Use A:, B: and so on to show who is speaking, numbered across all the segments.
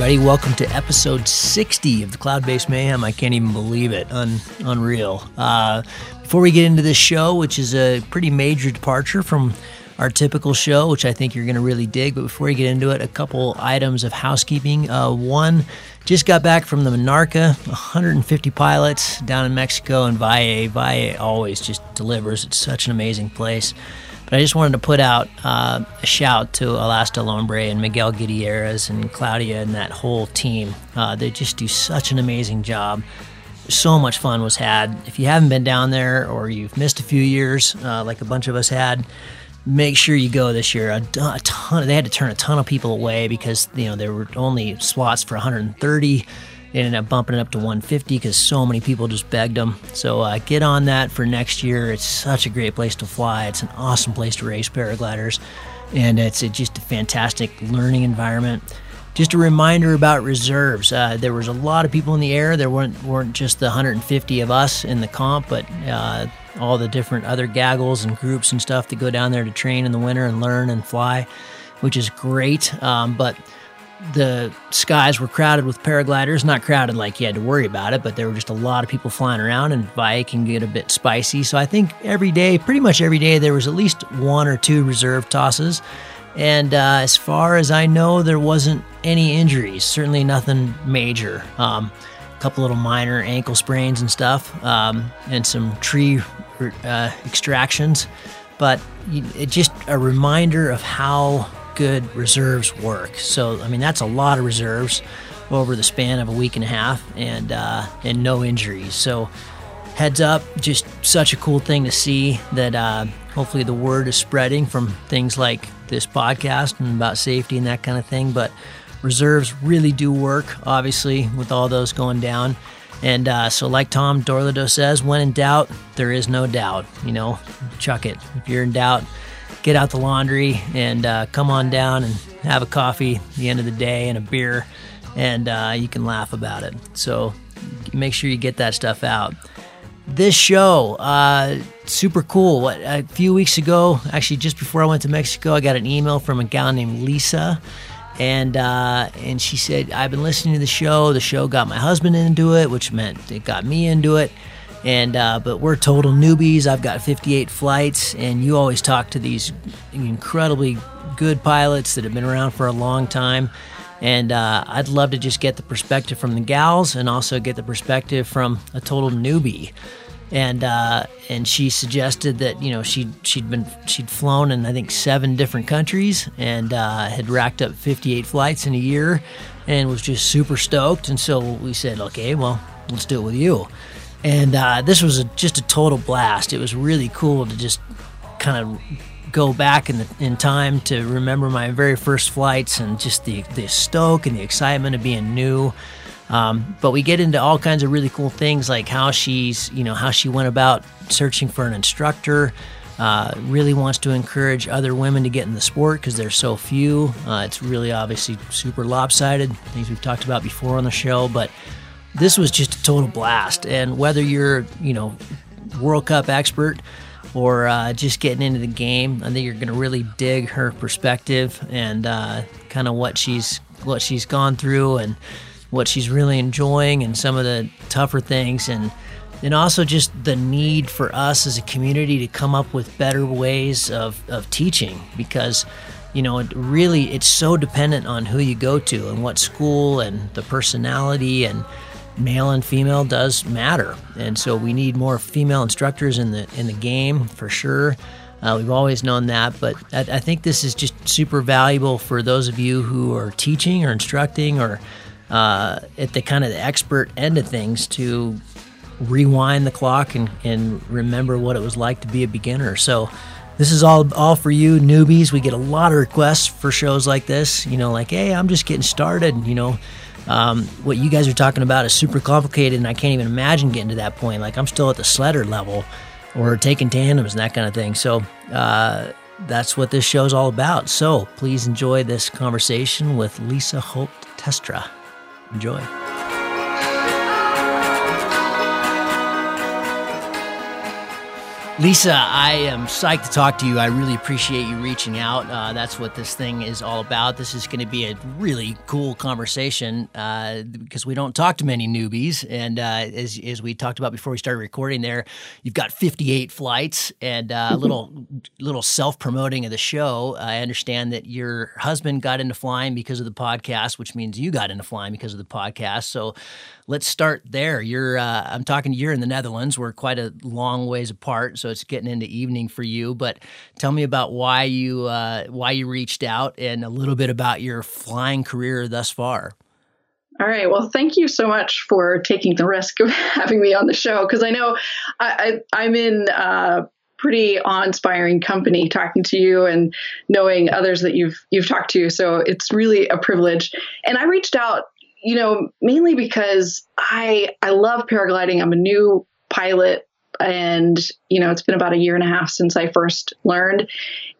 A: everybody. Welcome to episode 60 of the Cloudbase Mayhem. I can't even believe it. Un- unreal. Uh, before we get into this show, which is a pretty major departure from our typical show, which I think you're going to really dig, but before we get into it, a couple items of housekeeping. Uh, one, just got back from the Monarca, 150 pilots down in Mexico and Valle. Valle always just delivers. It's such an amazing place. But I just wanted to put out uh, a shout to Alas del Hombre and Miguel Gutierrez and Claudia and that whole team. Uh, they just do such an amazing job. So much fun was had. If you haven't been down there or you've missed a few years, uh, like a bunch of us had, make sure you go this year. A, a ton. They had to turn a ton of people away because you know there were only slots for 130 they ended up bumping it up to 150 because so many people just begged them. So uh, get on that for next year. It's such a great place to fly. It's an awesome place to race paragliders, and it's a, just a fantastic learning environment. Just a reminder about reserves. Uh, there was a lot of people in the air. There weren't weren't just the 150 of us in the comp, but uh, all the different other gaggles and groups and stuff that go down there to train in the winter and learn and fly, which is great. Um, but the skies were crowded with paragliders. Not crowded like you had to worry about it, but there were just a lot of people flying around, and Valle can get a bit spicy. So I think every day, pretty much every day, there was at least one or two reserve tosses. And uh, as far as I know, there wasn't any injuries. Certainly nothing major. Um, a couple little minor ankle sprains and stuff, um, and some tree uh, extractions. But it just a reminder of how good reserves work. So, I mean, that's a lot of reserves over the span of a week and a half and, uh, and no injuries. So, heads up, just such a cool thing to see that uh, hopefully the word is spreading from things like this podcast and about safety and that kind of thing. But reserves really do work, obviously, with all those going down. And uh, so, like Tom Dorlodot says, when in doubt, there is no doubt. You know, chuck it. If you're in doubt, get out the laundry and uh, come on down and have a coffee at the end of the day and a beer, and uh, you can laugh about it. So make sure you get that stuff out. This show, uh, super cool. A few weeks ago, actually just before I went to Mexico, I got an email from a gal named Lisa and uh, and she said I've been listening to the show. The show got my husband into it, which meant it got me into it. And uh, but we're total newbies. I've got 58 flights, and you always talk to these incredibly good pilots that have been around for a long time. And uh, I'd love to just get the perspective from the gals, and also get the perspective from a total newbie. And uh, and she suggested that you know she she'd been she'd flown in I think seven different countries and uh, had racked up 58 flights in a year, and was just super stoked. And so we said, okay, well let's do it with you and uh, this was a, just a total blast. It was really cool to just kind of go back in the, in time to remember my very first flights and just the the stoke and the excitement of being new. Um, but we get into all kinds of really cool things like how she's you know how she went about searching for an instructor. Uh, really wants to encourage other women to get in the sport because there's so few. Uh, it's really obviously super lopsided, things we've talked about before on the show, but this was just a total blast. And whether you're, you know, World Cup expert or uh, just getting into the game, I think you're going to really dig her perspective and uh, kind of what she's what she's gone through and what she's really enjoying and some of the tougher things and and also just the need for us as a community to come up with better ways of, of teaching because you know it really it's so dependent on who you go to and what school and the personality and male and female does matter, and so we need more female instructors in the in the game for sure. Uh, we've always known that, but I, I, think this is just super valuable for those of you who are teaching or instructing or uh, at the kind of the expert end of things to rewind the clock and, and remember what it was like to be a beginner. So this is all all for you newbies. We get a lot of requests for shows like this. You know, like, hey, I'm just getting started. You know, um, what you guys are talking about is super complicated, and I can't even imagine getting to that point. Like I'm still at the sledder level, or taking tandems and that kind of thing. So uh, that's what this show is all about. So please enjoy this conversation with Lisa Holt Testra. Enjoy. Lisa, I am psyched to talk to you. I really appreciate you reaching out. Uh, that's what this thing is all about. This is going to be a really cool conversation uh, because we don't talk to many newbies. And uh, as, as we talked about before we started recording, there, you've got 58 flights and uh, a little little self promoting of the show. I understand that your husband got into flying because of the podcast, which means you got into flying because of the podcast. So let's start there. You're, uh, I'm talking, you're in the Netherlands. We're quite a long ways apart, so it's getting into evening for you. But tell me about why you, uh, why you reached out, and a little bit about your flying career thus far.
B: All right. Well, thank you so much for taking the risk of having me on the show because I know I, am in uh, pretty awe-inspiring company talking to you and knowing others that you've you've talked to. So it's really a privilege. And I reached out you know, mainly because I I love paragliding. I'm a new pilot and you know, it's been about a year and a half since I first learned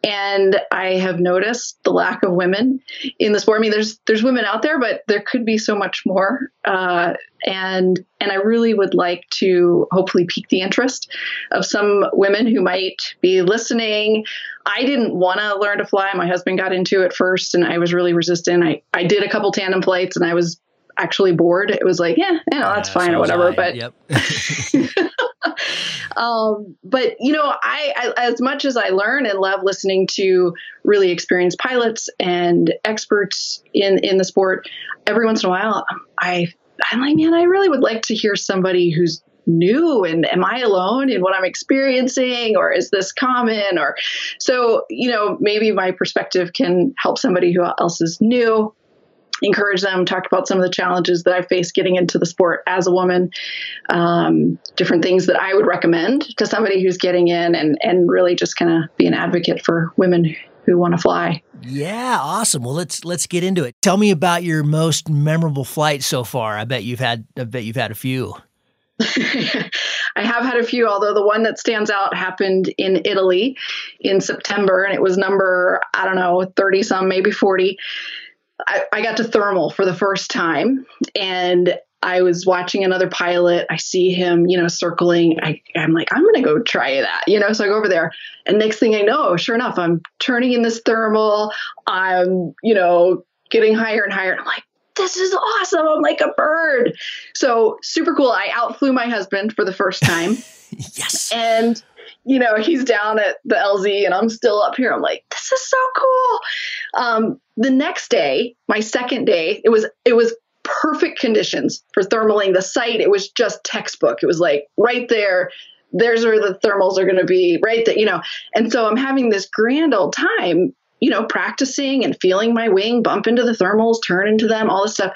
B: and I have noticed the lack of women in the sport. I mean, there's there's women out there, but there could be so much more. Uh, and and I really would like to hopefully pique the interest of some women who might be listening. I didn't want to learn to fly. My husband got into it first, and I was really resistant. I I did a couple tandem flights, and I was actually bored. It was like, yeah, you know, that's yeah, fine so or whatever. But yep. um, but you know, I, I, as much as I learn and love listening to really experienced pilots and experts in in the sport, every once in a while, I I'm like, man, I really would like to hear somebody who's new and am I alone in what I'm experiencing or is this common or so you know maybe my perspective can help somebody who else is new encourage them, talk about some of the challenges that I faced getting into the sport as a woman, um, different things that I would recommend to somebody who's getting in, and and really just kind of be an advocate for women who want to fly.
A: Yeah, awesome. Well, let's let's get into it. Tell me about your most memorable flight so far. I bet you've had I bet you've had a few.
B: I have had a few, although the one that stands out happened in Italy in September, and it was number, I don't know, 30 some, maybe 40. I, I got to thermal for the first time and I was watching another pilot. I see him, you know, circling. I, am like, I'm going to go try that, you know. So I go over there, and next thing I know, sure enough, I'm turning in this thermal. I'm, you know, getting higher and higher. And I'm like, this is awesome. I'm like a bird. So super cool. I outflew my husband for the first time.
A: yes.
B: And you know, he's down at the LZ and I'm still up here. I'm like, this is so cool. Um, the next day, my second day, it was it was perfect conditions for thermaling the site. It was just textbook. It was like right there. There's where the thermals are going to be, right there, you know. And so I'm having this grand old time, you know, practicing and feeling my wing bump into the thermals, turn into them, all this stuff.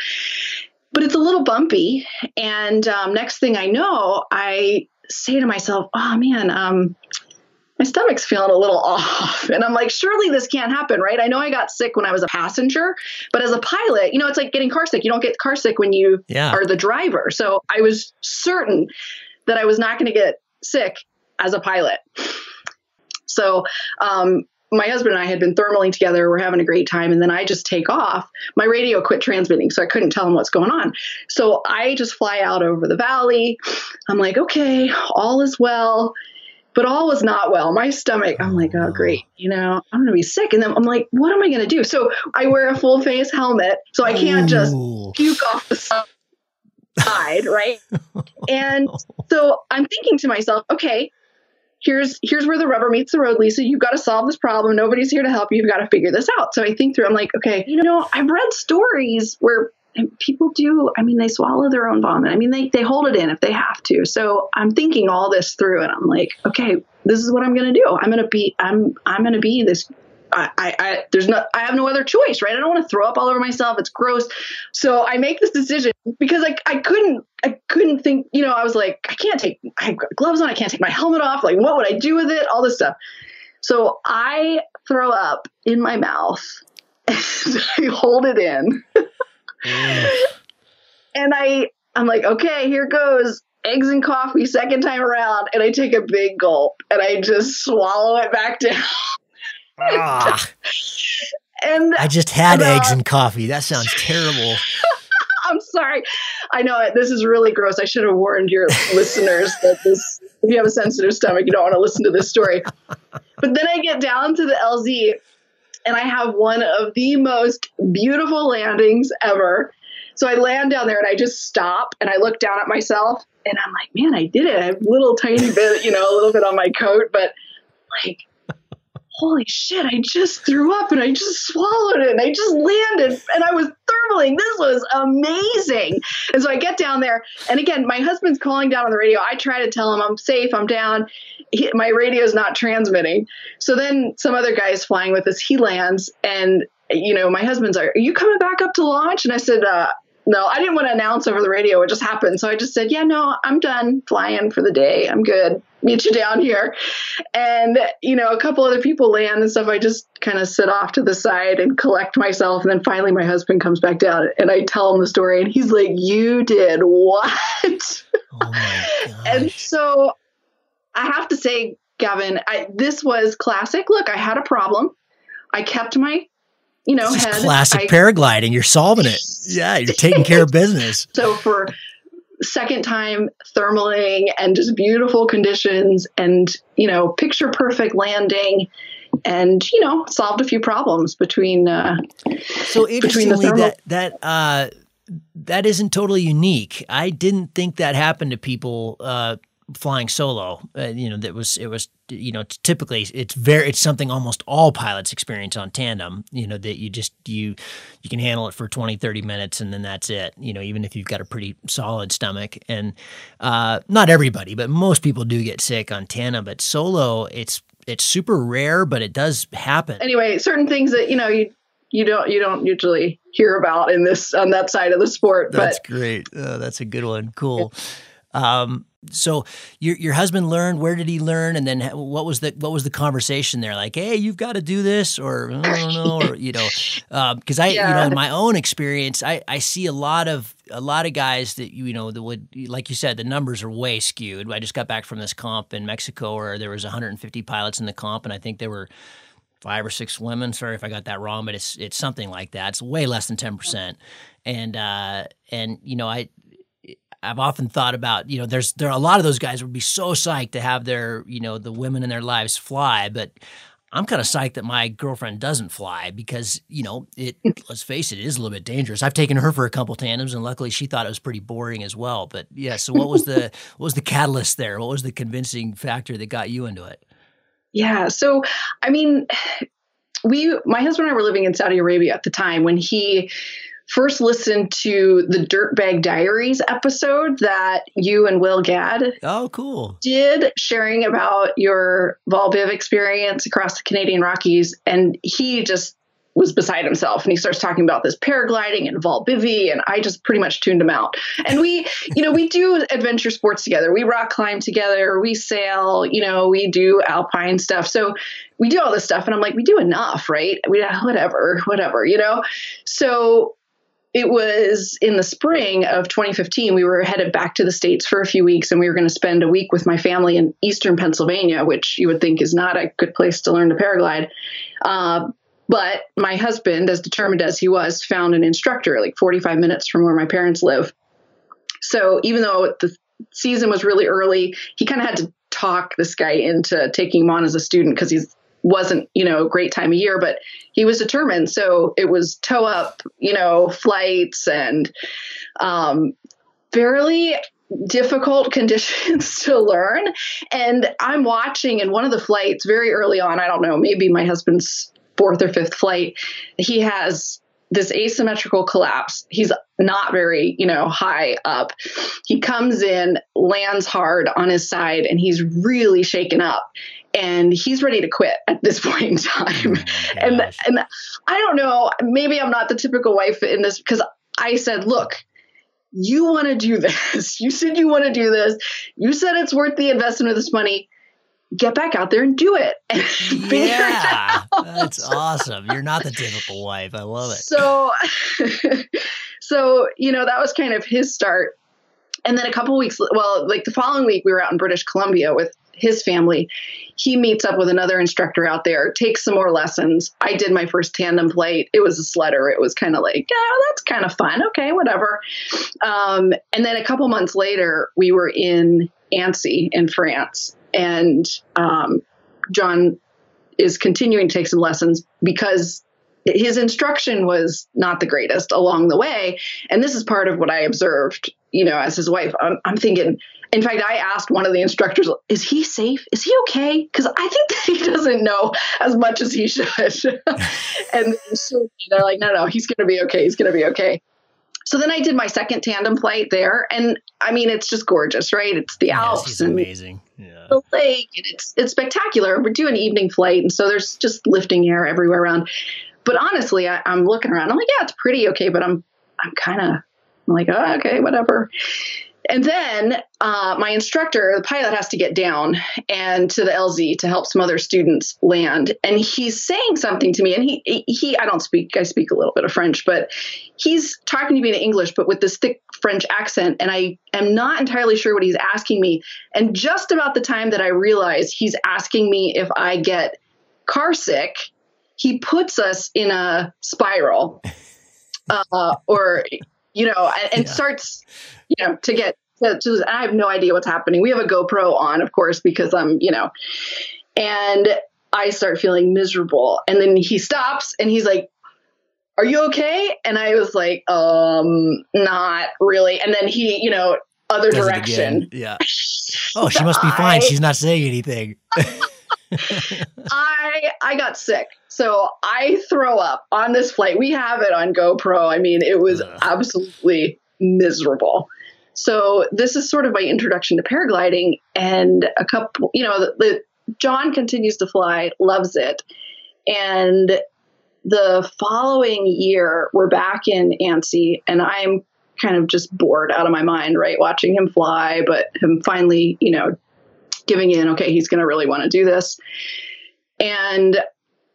B: But it's a little bumpy. And um, next thing I know, I say to myself, oh man, um, my stomach's feeling a little off. And I'm like, surely this can't happen, right? I know I got sick when I was a passenger, but as a pilot, you know, it's like getting car sick. You don't get car sick when you yeah. are the driver. So I was certain that I was not going to get sick as a pilot. So um, my husband and I had been thermaling together. We're having a great time. And then I just take off. My radio quit transmitting, so I couldn't tell him what's going on. So I just fly out over the valley. I'm like, okay, all is well. But all was not well. My stomach, I'm like, oh, great. You know, I'm going to be sick. And then I'm like, what am I going to do? So I wear a full face helmet. So I can't just puke off the side, right? and so I'm thinking to myself, okay, here's here's where the rubber meets the road, Lisa. You've got to solve this problem. Nobody's here to help you. You've got to figure this out. So I think through. I'm like, okay, you know, I've read stories where people do. I mean, they swallow their own vomit. I mean, they they hold it in if they have to. So I'm thinking all this through, and I'm like, okay, this is what I'm going to do. I'm going to be. I'm I'm going to be this I, I, there's no, I have no other choice, right? I don't want to throw up all over myself. It's gross. So I make this decision because I, I couldn't, I couldn't think, you know, I was like, I can't take, I have gloves on. I can't take my helmet off. Like, what would I do with it? All this stuff. So I throw up in my mouth and I hold it in. and I, I'm like, okay, here goes eggs and coffee second time around. And I take a big gulp and I just swallow it back down.
A: Ah. and I just had eggs and coffee. That sounds terrible.
B: I'm sorry. I know it. this is really gross. I should have warned your listeners that this if you have a sensitive stomach, you don't want to listen to this story. but then I get down to the LZ and I have one of the most beautiful landings ever. So I land down there and I just stop and I look down at myself and I'm like, man, I did it. I have a little tiny bit, you know, a little bit on my coat, but like holy shit, I just threw up and I just swallowed it and I just landed and I was thermaling. This was amazing. And so I get down there. And again, my husband's calling down on the radio. I try to tell him I'm safe, I'm down. He, my radio is not transmitting. So then some other guy is flying with us. He lands and you know, my husband's like, Are you coming back up to launch? And I said, uh, no, I didn't want to announce over the radio what just happened. So I just said, yeah, no, I'm done flying for the day. I'm good. Meet you down here. And, you know, a couple other people land and stuff. I just kind of sit off to the side and collect myself. And then finally my husband comes back down and I tell him the story and he's like, you did what? Oh and so I have to say, Gavin, I, this was classic. Look, I had a problem. I kept my you know,
A: had, classic I, paragliding. You're solving it. Yeah, you're taking care of business.
B: So for second time thermaling and just beautiful conditions and you know picture perfect landing and you know solved a few problems between uh
A: so interestingly that that uh that isn't totally unique. I didn't think that happened to people uh flying solo. Uh, you know, that was it was you know typically it's very it's something almost all pilots experience on tandem. You know that you just you you can handle it for 20, 30 minutes and then that's it. You know, even if you've got a pretty solid stomach. And uh, not everybody, but most people do get sick on tandem. But solo, it's it's super rare, but it does happen.
B: Anyway, certain things that you know you you don't you don't usually hear about in this on that side of the sport.
A: That's but. great. Uh, that's a good one. Cool. Um, so your your husband learned. Where did he learn? And then what was the what was the conversation there? Like, hey, you've got to do this, or I don't know, or you know, because uh, I yeah. you know in my own experience, I I see a lot of a lot of guys that you know that would like you said the numbers are way skewed. I just got back from this comp in Mexico where there was 150 pilots in the comp, and I think there were five or six women. Sorry if I got that wrong, but it's it's something like that. It's way less than ten percent. And uh, and you know I I've often thought about, you know, there's there are a lot of those guys would be so psyched to have their, you know, the women in their lives fly, but I'm kind of psyched that my girlfriend doesn't fly because, you know, it let's face it, it is a little bit dangerous. I've taken her for a couple tandems and luckily she thought it was pretty boring as well. But yeah, so what was the what was the catalyst there? What was the convincing factor that got you into it?
B: Yeah. So I mean, we my husband and I were living in Saudi Arabia at the time when he first listened to the Dirtbag Diaries episode that you and Will Gadd
A: oh cool
B: did sharing about your Vol Biv experience across the Canadian Rockies and he just was beside himself and he starts talking about this paragliding and Vol Bivy and I just pretty much tuned him out. And we, you know, we do adventure sports together. We rock climb together, we sail, you know, we do alpine stuff. So we do all this stuff and I'm like, we do enough, right? We whatever, whatever, you know. So it was in the spring of 2015 we were headed back to the states for a few weeks and we were going to spend a week with my family in eastern pennsylvania which you would think is not a good place to learn to paraglide. Uh, but my husband as determined as he was found an instructor like 45 minutes from where my parents live. So even though the season was really early he kind of had to talk this guy into taking him on as a student because he's wasn't, you know, a great time of year, but he was determined. So it was tow up, you know, flights and um, fairly difficult conditions to learn. And I'm watching in one of the flights very early on, I don't know, maybe my husband's fourth or fifth flight, he has this asymmetrical collapse. He's not very, you know, high up. He comes in, lands hard on his side, and he's really shaken up and he's ready to quit at this point in time. Oh and and I don't know, maybe I'm not the typical wife in this because I said, look, you want to do this. You said you want to do this. You said it's worth the investment of this money. Get back out there and do it.
A: And yeah, it that's awesome. You're not the typical wife. I love it.
B: So, so you know that was kind of his start. And then a couple weeks, well, like the following week, we were out in British Columbia with his family. He meets up with another instructor out there, takes some more lessons. I did my first tandem flight. It was a sledder. It was kind of like, yeah, that's kind of fun. Okay, whatever. Um, and then a couple months later, we were in Annecy in France, and um, John is continuing to take some lessons because his instruction was not the greatest along the way. And this is part of what I observed, you know, as his wife. I'm, I'm thinking, in fact, I asked one of the instructors, is he safe? Is he okay? Because I think that he doesn't know as much as he should. and they're like, no, no, he's going to be okay. He's going to be okay. So then I did my second tandem flight there, and I mean it's just gorgeous, right? It's the Alps,
A: yes, and amazing, yeah.
B: the lake, and it's it's spectacular. We're doing evening flight, and so there's just lifting air everywhere around. But honestly, I, am looking around. I'm like, yeah, it's pretty okay, but I'm I'm kind of like, oh, okay, whatever. And then uh, my instructor, the pilot, has to get down and to the LZ to help some other students land. And he's saying something to me, and he he I don't speak, I speak a little bit of French, but he's talking to me in English, but with this thick French accent, and I am not entirely sure what he's asking me. And just about the time that I realize he's asking me if I get car sick, he puts us in a spiral, uh, or you know, and, and yeah. starts, you know, to get to, to, I have no idea what's happening. We have a GoPro on, of course, because I'm, you know, and I start feeling miserable. And then he stops and he's like, Are you okay? And I was like, Um, not really. And then he, you know, other Does direction.
A: Yeah. Oh, she must be fine. She's not saying anything.
B: I I got sick. So I throw up on this flight. We have it on GoPro. I mean, it was Ugh. absolutely miserable. So this is sort of my introduction to paragliding and a couple, you know, the, the John continues to fly, loves it. And the following year, we're back in Annecy, and I'm kind of just bored out of my mind, right? Watching him fly, but him finally, you know, giving in, okay, he's going to really want to do this. And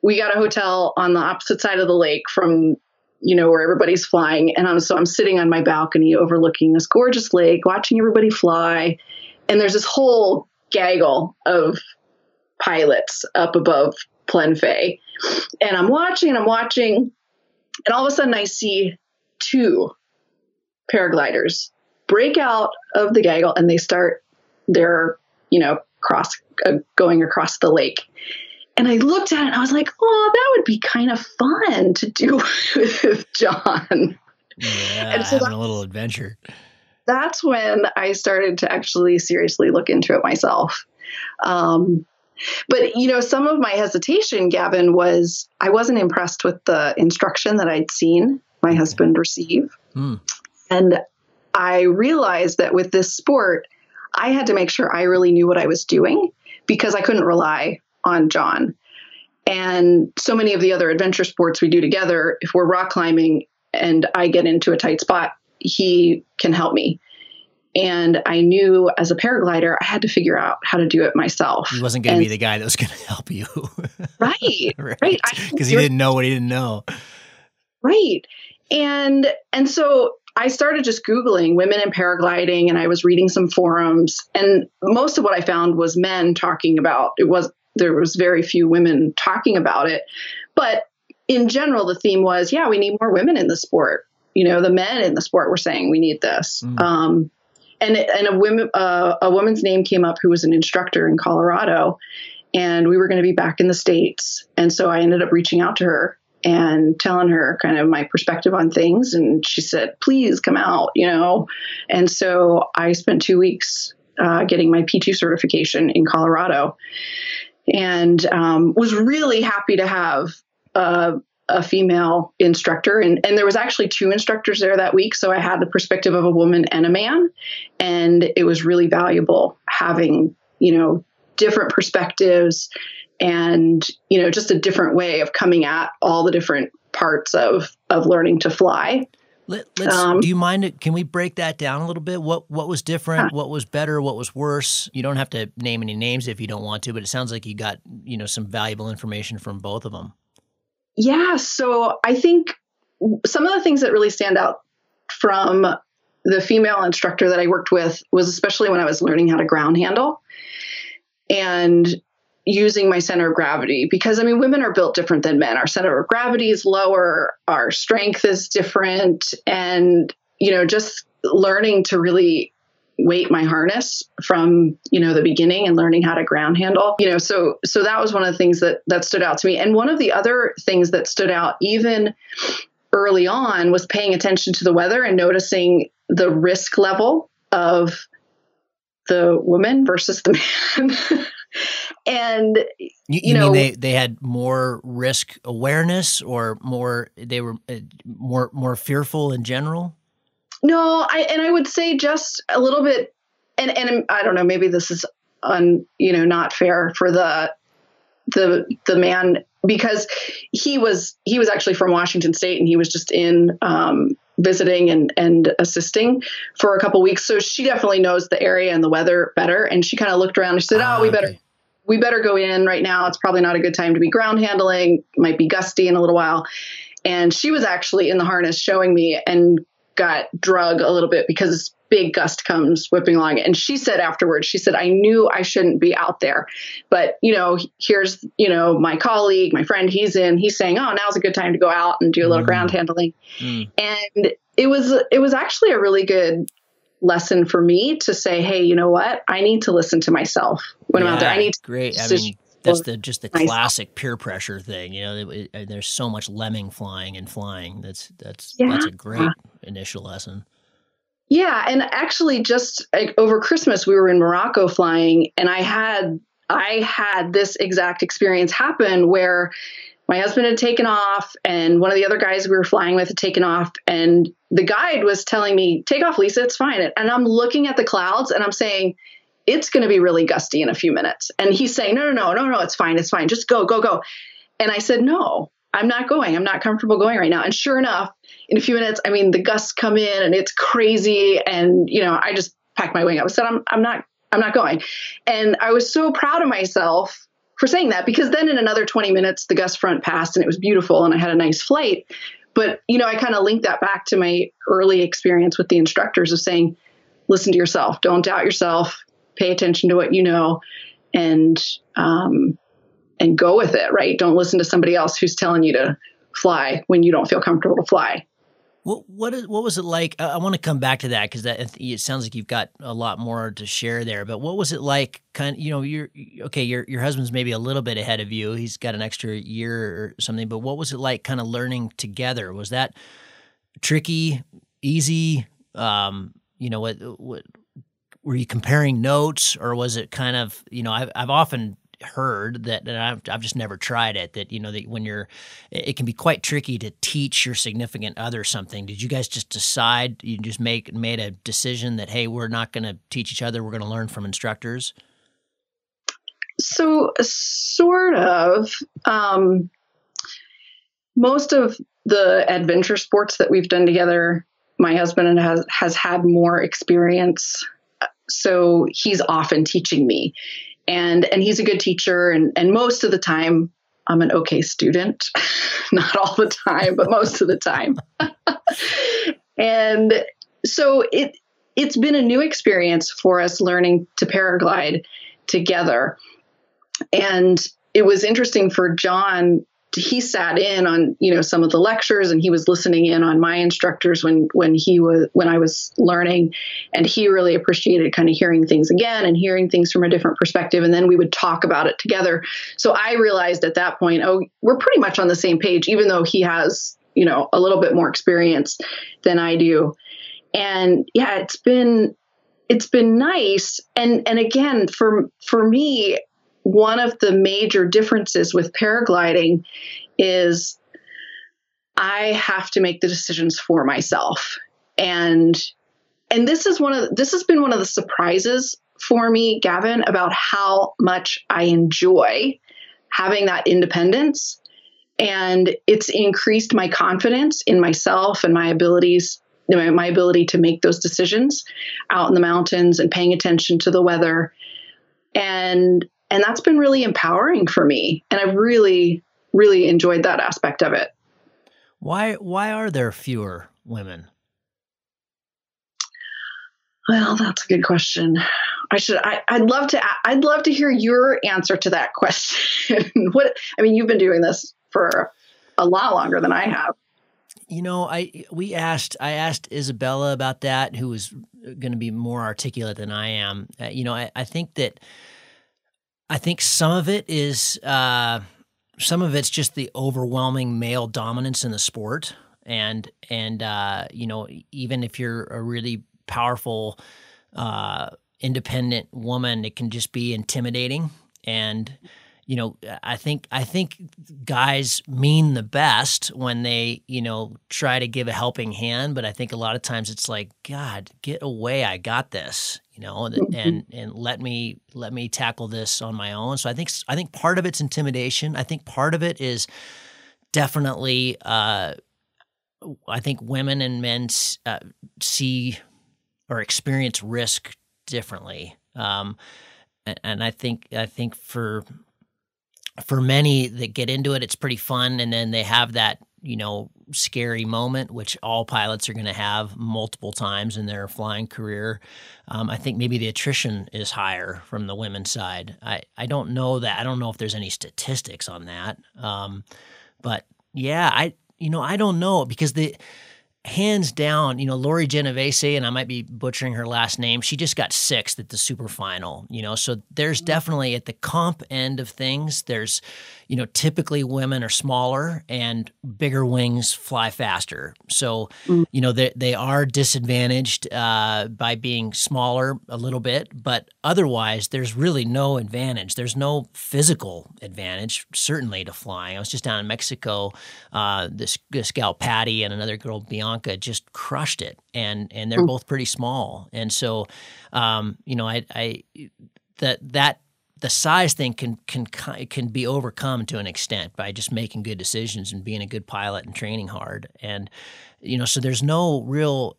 B: we got a hotel on the opposite side of the lake from you know where everybody's flying. And I'm so I'm sitting on my balcony overlooking this gorgeous lake watching everybody fly. And there's this whole gaggle of pilots up above Planfait and I'm watching and I'm watching and all of a sudden I see two paragliders break out of the gaggle and they start their you know cross uh, going across the lake and I looked at it and I was like, oh, that would be kind of fun to do with John.
A: Yeah, and so having a little adventure.
B: That's when I started to actually seriously look into it myself. Um, but you know, some of my hesitation, Gavin, was I wasn't impressed with the instruction that I'd seen my husband receive, mm. and I realized that with this sport, I had to make sure I really knew what I was doing because I couldn't rely on John. And so many of the other adventure sports we do together, if we're rock climbing and I get into a tight spot, he can help me. And I knew as a paraglider, I had to figure out how to do it myself.
A: He wasn't going to be the guy that was going to help you.
B: right. right.
A: Because he didn't know what he didn't know.
B: Right. And and so I started just Googling women in paragliding and I was reading some forums. And most of what I found was men talking about it was there was very few women talking about it. But in general, the theme was, yeah, we need more women in the sport. You know, the men in the sport were saying we need this. Mm. Um, and and a woman uh, a woman's name came up who was an instructor in Colorado, and we were going to be back in the states. And so I ended up reaching out to her and telling her kind of my perspective on things and she said please come out you know and so i spent two weeks uh, getting my p2 certification in colorado and um, was really happy to have a, a female instructor. And, and there was actually two instructors there that week. So I had the perspective of a woman and a man. And it was really valuable having, you know, different perspectives and, you know, just a different way of coming at all the different parts of, of learning to fly.
A: Let, us um, do you mind? Can we break that down a little bit? What what was different? What was better? What was worse? You don't have to name any names if you don't want to, but it sounds like you got you know some valuable information from both of them.
B: Yeah. So I think some of the things that really stand out from the female instructor that I worked with was especially when I was learning how to ground handle. And using my center of gravity because I mean, women are built different than men. Our center of gravity is lower, our strength is different, and you know, just learning to really weight my harness from you know the beginning and learning how to ground handle you know so so that was one of the things that that stood out to me and one of the other things that stood out even early on was paying attention to the weather and noticing the risk level of the woman versus the man and
A: you, you, you know they they had more risk awareness or more they were uh, more more fearful in general?
B: No i and i would say just a little bit and and i don't know maybe this is un you know not fair for the the the man because he was he was actually from Washington State and he was just in um, visiting and and assisting for a couple weeks. So she definitely knows the area and the weather better. And she kind of looked around and she said, "Oh, ah, we better." We better go in right now. It's probably not a good time to be ground handling. Might be gusty in a little while. And she was actually in the harness showing me and got drug a little bit because big gust comes whipping along. And she said afterwards, she said, I knew I shouldn't be out there. But, you know, here's, you know, my colleague, my friend, he's in, he's saying, oh, now's a good time to go out and do a little mm. ground handling. Mm. And it was, it was actually a really good lesson for me to say, hey, you know what? I need to listen to myself when yeah, I'm out there. I need to.
A: Great. I mean, that's the just the classic peer pressure thing. You know, it, it, there's so much lemming flying and flying. That's that's yeah. that's a great initial lesson.
B: Yeah, and actually, just like, over Christmas, we were in Morocco flying, and I had I had this exact experience happen where my husband had taken off, and one of the other guys we were flying with had taken off, and the guide was telling me, "Take off, Lisa. It's fine." And I'm looking at the clouds, and I'm saying, "It's going to be really gusty in a few minutes." And he's saying, "No, no, no, no, no. It's fine. It's fine. Just go, go, go." And I said, "No, I'm not going. I'm not comfortable going right now." And sure enough, in a few minutes, I mean, the gusts come in and it's crazy. And, you know, I just packed my wing up. I said, I'm, I'm not, I'm not going. And I was so proud of myself for saying that because then in another 20 minutes, the gust front passed and it was beautiful and I had a nice flight. But, you know, I kind of linked that back to my early experience with the instructors of saying, listen to yourself, don't doubt yourself, pay attention to what you know and, um, and go with it, right? Don't listen to somebody else who's telling you to fly when you don't feel comfortable to fly.
A: What what is what was it like? I, I want to come back to that because that it sounds like you've got a lot more to share there. But what was it like? Kind of, you know, you're okay. Your your husband's maybe a little bit ahead of you. He's got an extra year or something. But what was it like? Kind of learning together. Was that tricky, easy? Um, you know, what what were you comparing notes, or was it kind of you know? I've I've often heard that, I've, I've just never tried it that you know that when you're it can be quite tricky to teach your significant other something. Did you guys just decide you just make made a decision that hey we're not going to teach each other we're going to learn from instructors?
B: So sort of. Um, most of the adventure sports that we've done together my husband has has had more experience. So he's often teaching me and and he's a good teacher. And and most of the time I'm an okay student. Not all the time but most of the time. And so it it's been a new experience for us learning to paraglide together. And it was interesting for John he sat in on you know some of the lectures and he was listening in on my instructors when when he was when I was learning. And he really appreciated kind of hearing things again and hearing things from a different perspective. And then we would talk about it together. So I realized at that point oh we're pretty much on the same page even though he has you know a little bit more experience than I do. And yeah it's been it's been nice. And and again for for me one of the major differences with paragliding is I have to make the decisions for myself. And and this is one of this has been one of the surprises for me, Gavin, about how much I enjoy having that independence. And it's increased my confidence in myself and my abilities, my ability to make those decisions out in the mountains and paying attention to the weather. And and that's been really empowering for me. And i've really really enjoyed that aspect of it.
A: Why why are there fewer women?
B: Well that's a good question. I should I, i'd love to i'd love to hear your answer to that question. What i mean you've been doing this for a lot longer than i have.
A: You know, I we asked I asked Isabella about that, who was going to be more articulate than I am. Uh, you know, I, I think that I think some of it is uh, some of it's just the overwhelming male dominance in the sport, and and uh, you know, even if you're a really powerful, uh, independent woman, it can just be intimidating. And you know, I think I think guys mean the best when they, you know, try to give a helping hand, but I think a lot of times it's like, God, get away, I got this, you know, and mm-hmm. and, and let me let me tackle this on my own. So I think I think part of it's intimidation. I think part of it is definitely uh, I think women and men uh, see or experience risk differently. Um, and I think I think for for many that get into it, it's pretty fun, and then they have that you know scary moment, which all pilots are going to have multiple times in their flying career. Um, I think maybe the attrition is higher from the women's side. I I don't know that. I don't know if there's any statistics on that. Um, but yeah, I you know I don't know because the hands down, you know, Laurie Genovese, and I might be butchering her last name, she just got sixth at the super final, you know. So there's mm-hmm. definitely at the comp end of things, there's, you know, typically women are smaller and bigger wings fly faster. So, mm. you know, they, they are disadvantaged uh, by being smaller a little bit, but otherwise, there's really no advantage. There's no physical advantage, certainly, to flying. I was just down in Mexico. Uh, this, this gal, Patty, and another girl, Bianca, just crushed it. And, and they're mm. both pretty small. And so, um, you know, I, I, that, that the size thing can can can be overcome to an extent by just making good decisions and being a good pilot and training hard. And you know so there's no real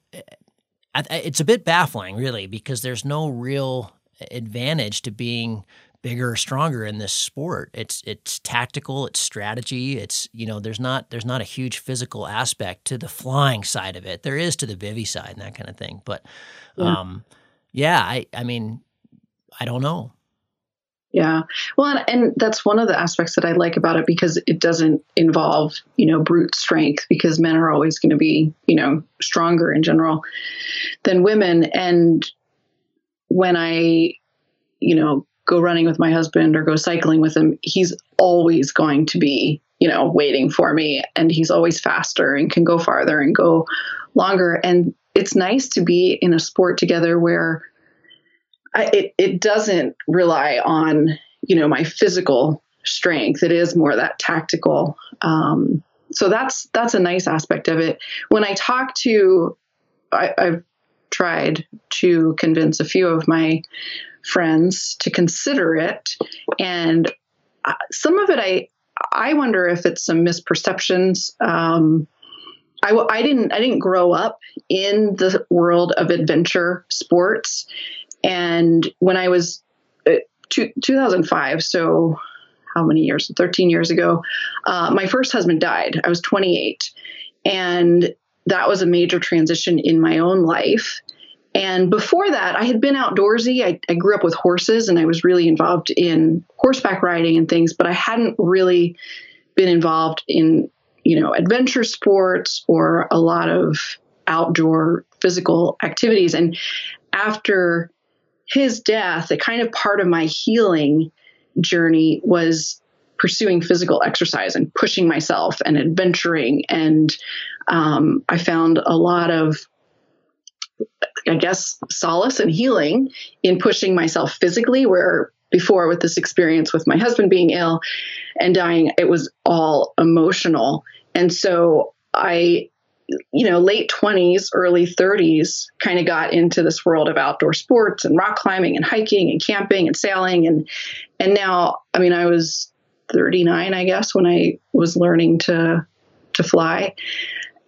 A: it's a bit baffling really because there's no real advantage to being bigger or stronger in this sport. It's it's tactical it's strategy it's you know there's not there's not a huge physical aspect to the flying side of it. There is to the bivy side and that kind of thing but yeah. um yeah i i mean i don't know
B: yeah. Well, and, and, that's one of the aspects that I like about it because it doesn't involve, you know, brute strength because men are always going to be, you know, stronger in general than women. And when I, you know, go running with my husband or go cycling with him, he's always going to be, you know, waiting for me and he's always faster and can go farther and go longer. And it's nice to be in a sport together where I, it, it doesn't rely on you know my physical strength. It is more that tactical um, so that's that's a nice aspect of it. When i talk to I, i've tried to convince a few of my friends to consider it and uh, some of it i i wonder if it's some misperceptions um, I, I didn't I didn't grow up in the world of adventure sports, and when I was uh, two, 2005, so how many years? 13 years ago, uh, my first husband died. I was 28. And that was a major transition in my own life. And before that, I had been outdoorsy. I, I, grew up with horses and I was really involved in horseback riding and things, but I hadn't really been involved in, you know, adventure sports or a lot of outdoor physical activities. And after his death, a kind of part of my healing journey was pursuing physical exercise and pushing myself and adventuring. And um, I found a lot of, I guess, solace and healing in pushing myself physically, where before with this experience with my husband being ill and dying, it was all emotional. And so I you know, late 20s, early 30s, kind of got into this world of outdoor sports and rock climbing and hiking and camping and sailing. And, and now, I mean, I was 39, I guess, when I was learning to, to fly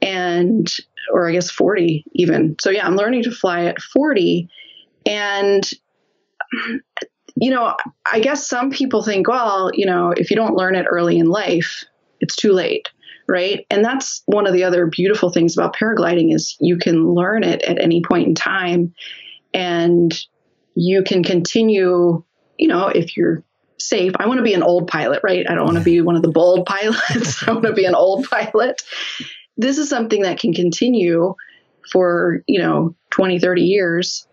B: and, or I guess 40 even. So yeah, I'm learning to fly at 40 and, you know, I guess some people think, well, you know, if you don't learn it early in life, it's too late right? And that's one of the other beautiful things about paragliding is you can learn it at any point in time and you can continue, you know, if you're safe. I want to be an old pilot, right? I don't want to be one of the bold pilots. I want to be an old pilot. this is something that can continue for, you know, 20, 30 years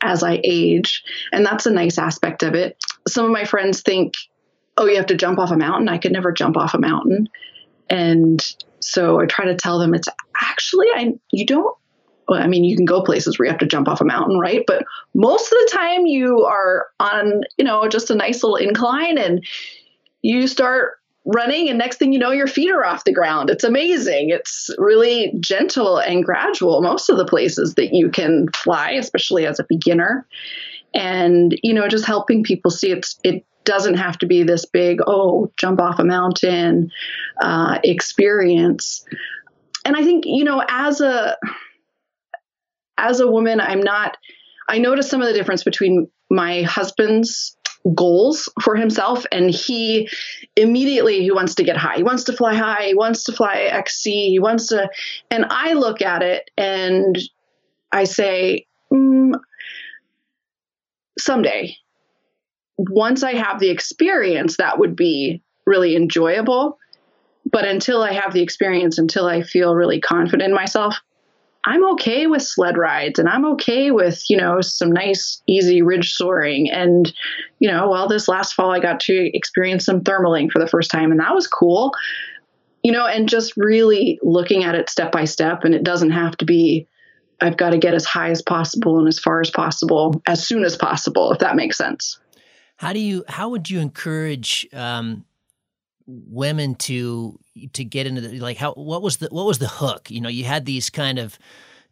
B: as I age. And that's a nice aspect of it. Some of my friends think, oh, you have to jump off a mountain. I could never jump off a mountain. And so I try to tell them it's actually, I, you don't, well, I mean, you can go places where you have to jump off a mountain, right? But most of the time you are on, you know, just a nice little incline and you start running and next thing you know your feet are off the ground. It's amazing. It's really gentle and gradual most of the places that you can fly especially as a beginner. And you know just helping people see it's it doesn't have to be this big oh jump off a mountain uh, experience. And i think you know as a as a woman i'm not i notice some of the difference between my husband's goals for himself and he immediately he wants to get high. He wants to fly high. He wants to fly xc he wants to and i look at it and i say mm, someday once i have the experience that would be really enjoyable but until i have the experience until i feel really confident in myself I'm okay with sled rides and I'm okay with, you know, some nice, easy ridge soaring. And, you know, well, this last fall I got to experience some thermaling for the first time and that was cool. You know, and just really looking at it step by step. And it doesn't have to be, I've got to get as high as possible and as far as possible as soon as possible, if that makes sense.
A: How do you, how would you encourage, um, women to to get into the like how what was the what was the hook you know you had these kind of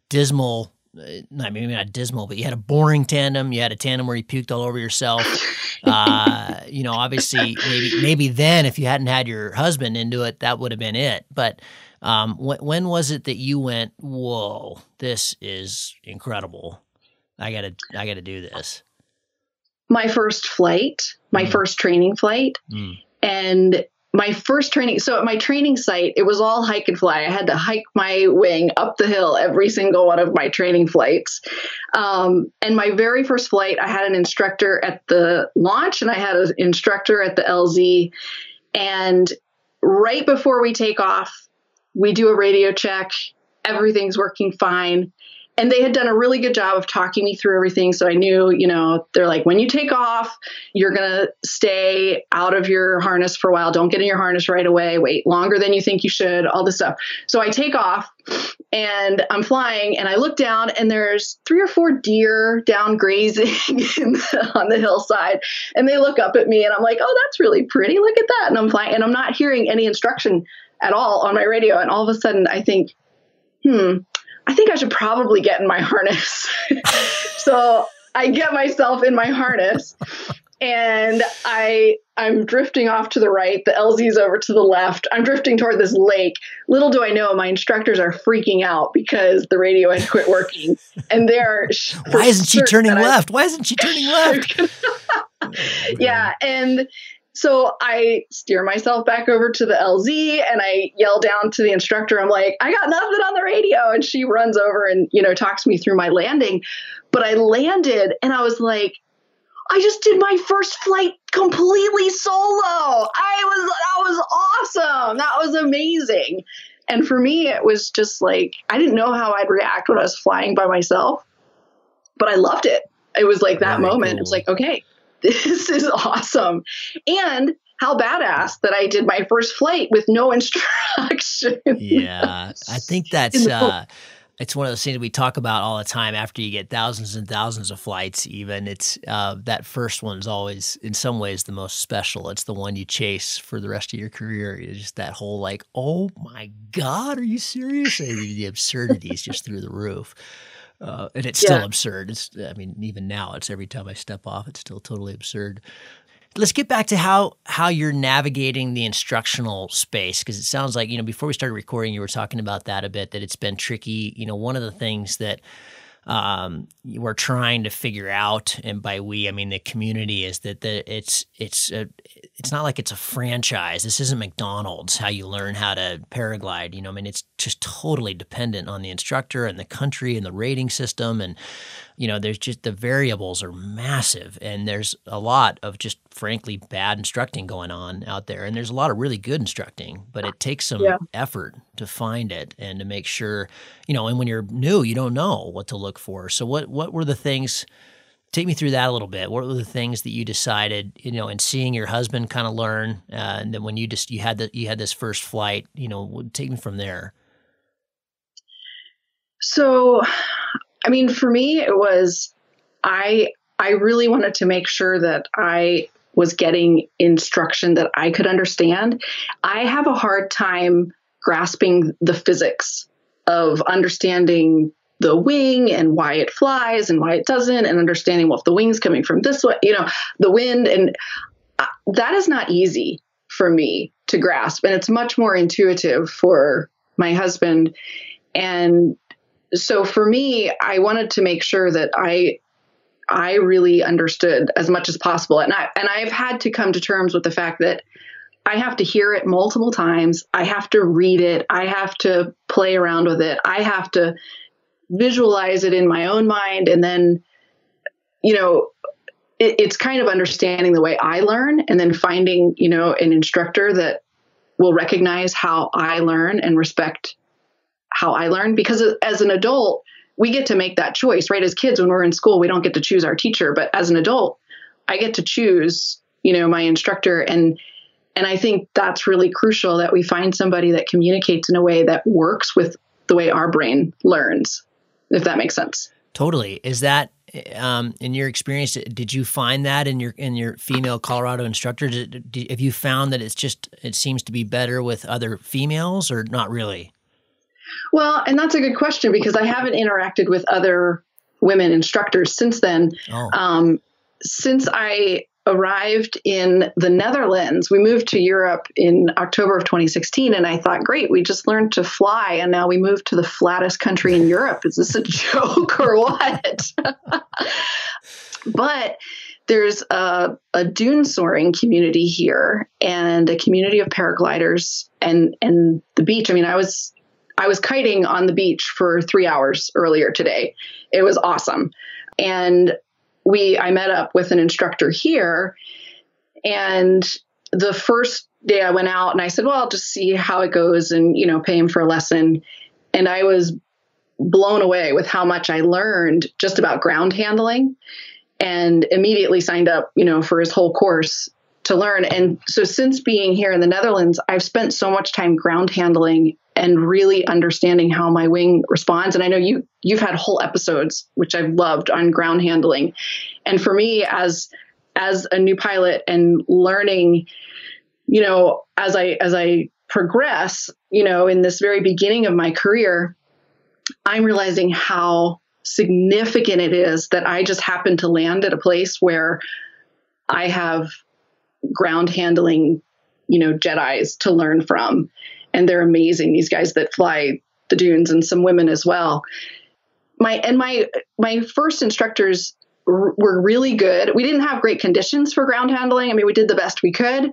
A: dismal uh, I mean, maybe not dismal, but you had a boring tandem. You had a tandem where you puked all over yourself. Uh, you know, obviously, maybe maybe then if you hadn't had your husband into it, that would have been it. But um, when, when was it that you went, "Whoa, this is incredible! I gotta, I gotta do this."
B: My first flight, my mm. first training flight, mm. and my first training so at my training site it was all hike and fly. I had to hike my wing up the hill every single one of my training flights. Um, and my very first flight i had an instructor at the launch and i had an instructor at the lz and right before we take off we do a radio check. Everything's working fine and they had done a really good job of talking me through everything. So I knew, you know, they're like, when you take off, you're going to stay out of your harness for a while. Don't get in your harness right away. Wait longer than you think you should, all this stuff. So I take off and I'm flying and I look down and there's three or four deer down grazing the, on the hillside. And they look up at me and I'm like, oh, that's really pretty. Look at that. And I'm flying and I'm not hearing any instruction at all on my radio. And all of a sudden I think, hmm, I think I should probably get in my harness. so I get myself in my harness and I I'm drifting off to the right. The LZ's over to the left. I'm drifting toward this lake. Little do I know, my instructors are freaking out because the radio had quit working, and they're
A: why isn't she turning left? Why isn't she turning left?
B: yeah, and so I steer myself back over to the LZ and I yell down to the instructor, I'm like, I got nothing on the radio. And she runs over and, you know, talks me through my landing. But I landed and I was like, I just did my first flight completely solo. I was, that was awesome. That was amazing. And for me, it was just like, I didn't know how I'd react when I was flying by myself, but I loved it. It was like that Very moment. Cool. It was like, okay, this is awesome. And how badass that I did my first flight with no instruction.
A: yeah. I think that's uh it's one of those things we talk about all the time after you get thousands and thousands of flights even it's uh, that first one's always in some ways the most special it's the one you chase for the rest of your career it's just that whole like oh my god are you serious the absurdity is just through the roof uh, and it's still absurd. It's, I mean, even now, it's every time I step off, it's still totally absurd. Let's get back to how how you're navigating the instructional space because it sounds like you know before we started recording, you were talking about that a bit. That it's been tricky. You know, one of the things that um, we're trying to figure out, and by we I mean the community, is that the, it's it's a, it's not like it's a franchise. This isn't McDonald's. How you learn how to paraglide, you know. I mean, it's just totally dependent on the instructor and the country and the rating system, and you know, there's just the variables are massive, and there's a lot of just frankly bad instructing going on out there and there's a lot of really good instructing but it takes some
B: Yeah.
A: effort to find it and to make sure you know and when you're new you don't know what to look for. So what what were the things take me through that a little bit. What were the things that you decided you know and seeing your husband kind of learn uh, and then when you just you had the you had this first flight you know take me from there.
B: So, I mean, for me, it was I I really wanted to make sure that I was getting instruction that I could understand. I have a hard time grasping the physics of understanding the wing and why it flies and why it doesn't, and understanding well if the wing's coming from this way, you know, the wind, and uh, that is not easy for me to grasp, and it's much more intuitive for my husband. And so for me, I wanted to make sure that I I really understood as much as possible. And I and I've had to come to terms with the fact that I have to hear it multiple times. I have to read it. I have to play around with it. I have to visualize it in my own mind and then you know it, it's kind of understanding the way I learn and then finding, you know, an instructor that will recognize how I learn and respect how I learn because as an adult, we get to make that choice, right? As kids, when we're in school, we don't get to choose our teacher, but as an adult, I get to choose, you know, my instructor and and I think that's really crucial that we find somebody that communicates in a way that works with the way our brain learns, if that makes sense.
A: Totally. Is that um, in your experience? Did you find that in your in your female Colorado instructor? Did, did, have you found that it's just it seems to be better with other females, or not really?
B: Well, and that's a good question because I haven't interacted with other women instructors since then.
A: Oh,
B: Um, since I arrived in the Netherlands, we moved to Europe in October of 2016, and I thought, great, we just learned to fly, and now we moved to the flattest country in Europe. Is this a joke or what? but there's a, a dune soaring community here and a community of paragliders and and the beach. I mean, I was I was kiting on the beach for three hours earlier today. It was awesome. And we I met up with an instructor here and the first day I went out and I said, well, I'll just see how it goes and, you know, pay him for a lesson. And I was blown away with how much I learned just about ground handling and immediately signed up, you know, for his whole course to learn. And so since being here in the Netherlands, I've spent so much time ground handling and really understanding how my wing responds. And I know you you've had whole episodes which I've loved on ground handling. And for me as as a new pilot and learning, you know, as I as I progress, you know, in this very beginning of my career, I'm realizing how significant it is that I just happen to land at a place where I have ground handling, you know, Jedi's to learn from. And they're amazing, these guys that fly the dunes and some women as well. My and my my first instructors r- were really good. We didn't have great conditions for ground handling. I mean, we did the best we could.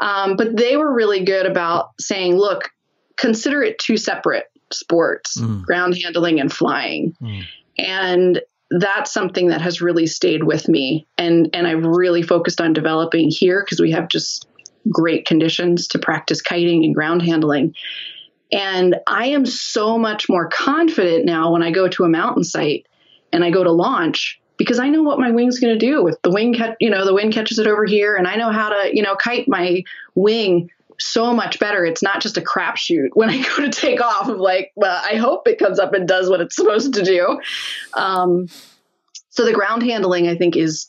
B: Um, but they were really good about saying, look, consider it two separate sports,
A: Mm.
B: ground handling and flying.
A: Mm.
B: And that's something that has really stayed with me and and I've really focused on developing here because we have just great conditions to practice kiting and ground handling. And I am so much more confident now when I go to a mountain site and I go to launch because I know what my wing's going to do. If the wing, you know, the wind catches it over here, and I know how to, you know, kite my wing so much better. It's not just a crapshoot when I go to take off of like, well, I hope it comes up and does what it's supposed to do. Um, so the ground handling, I think, is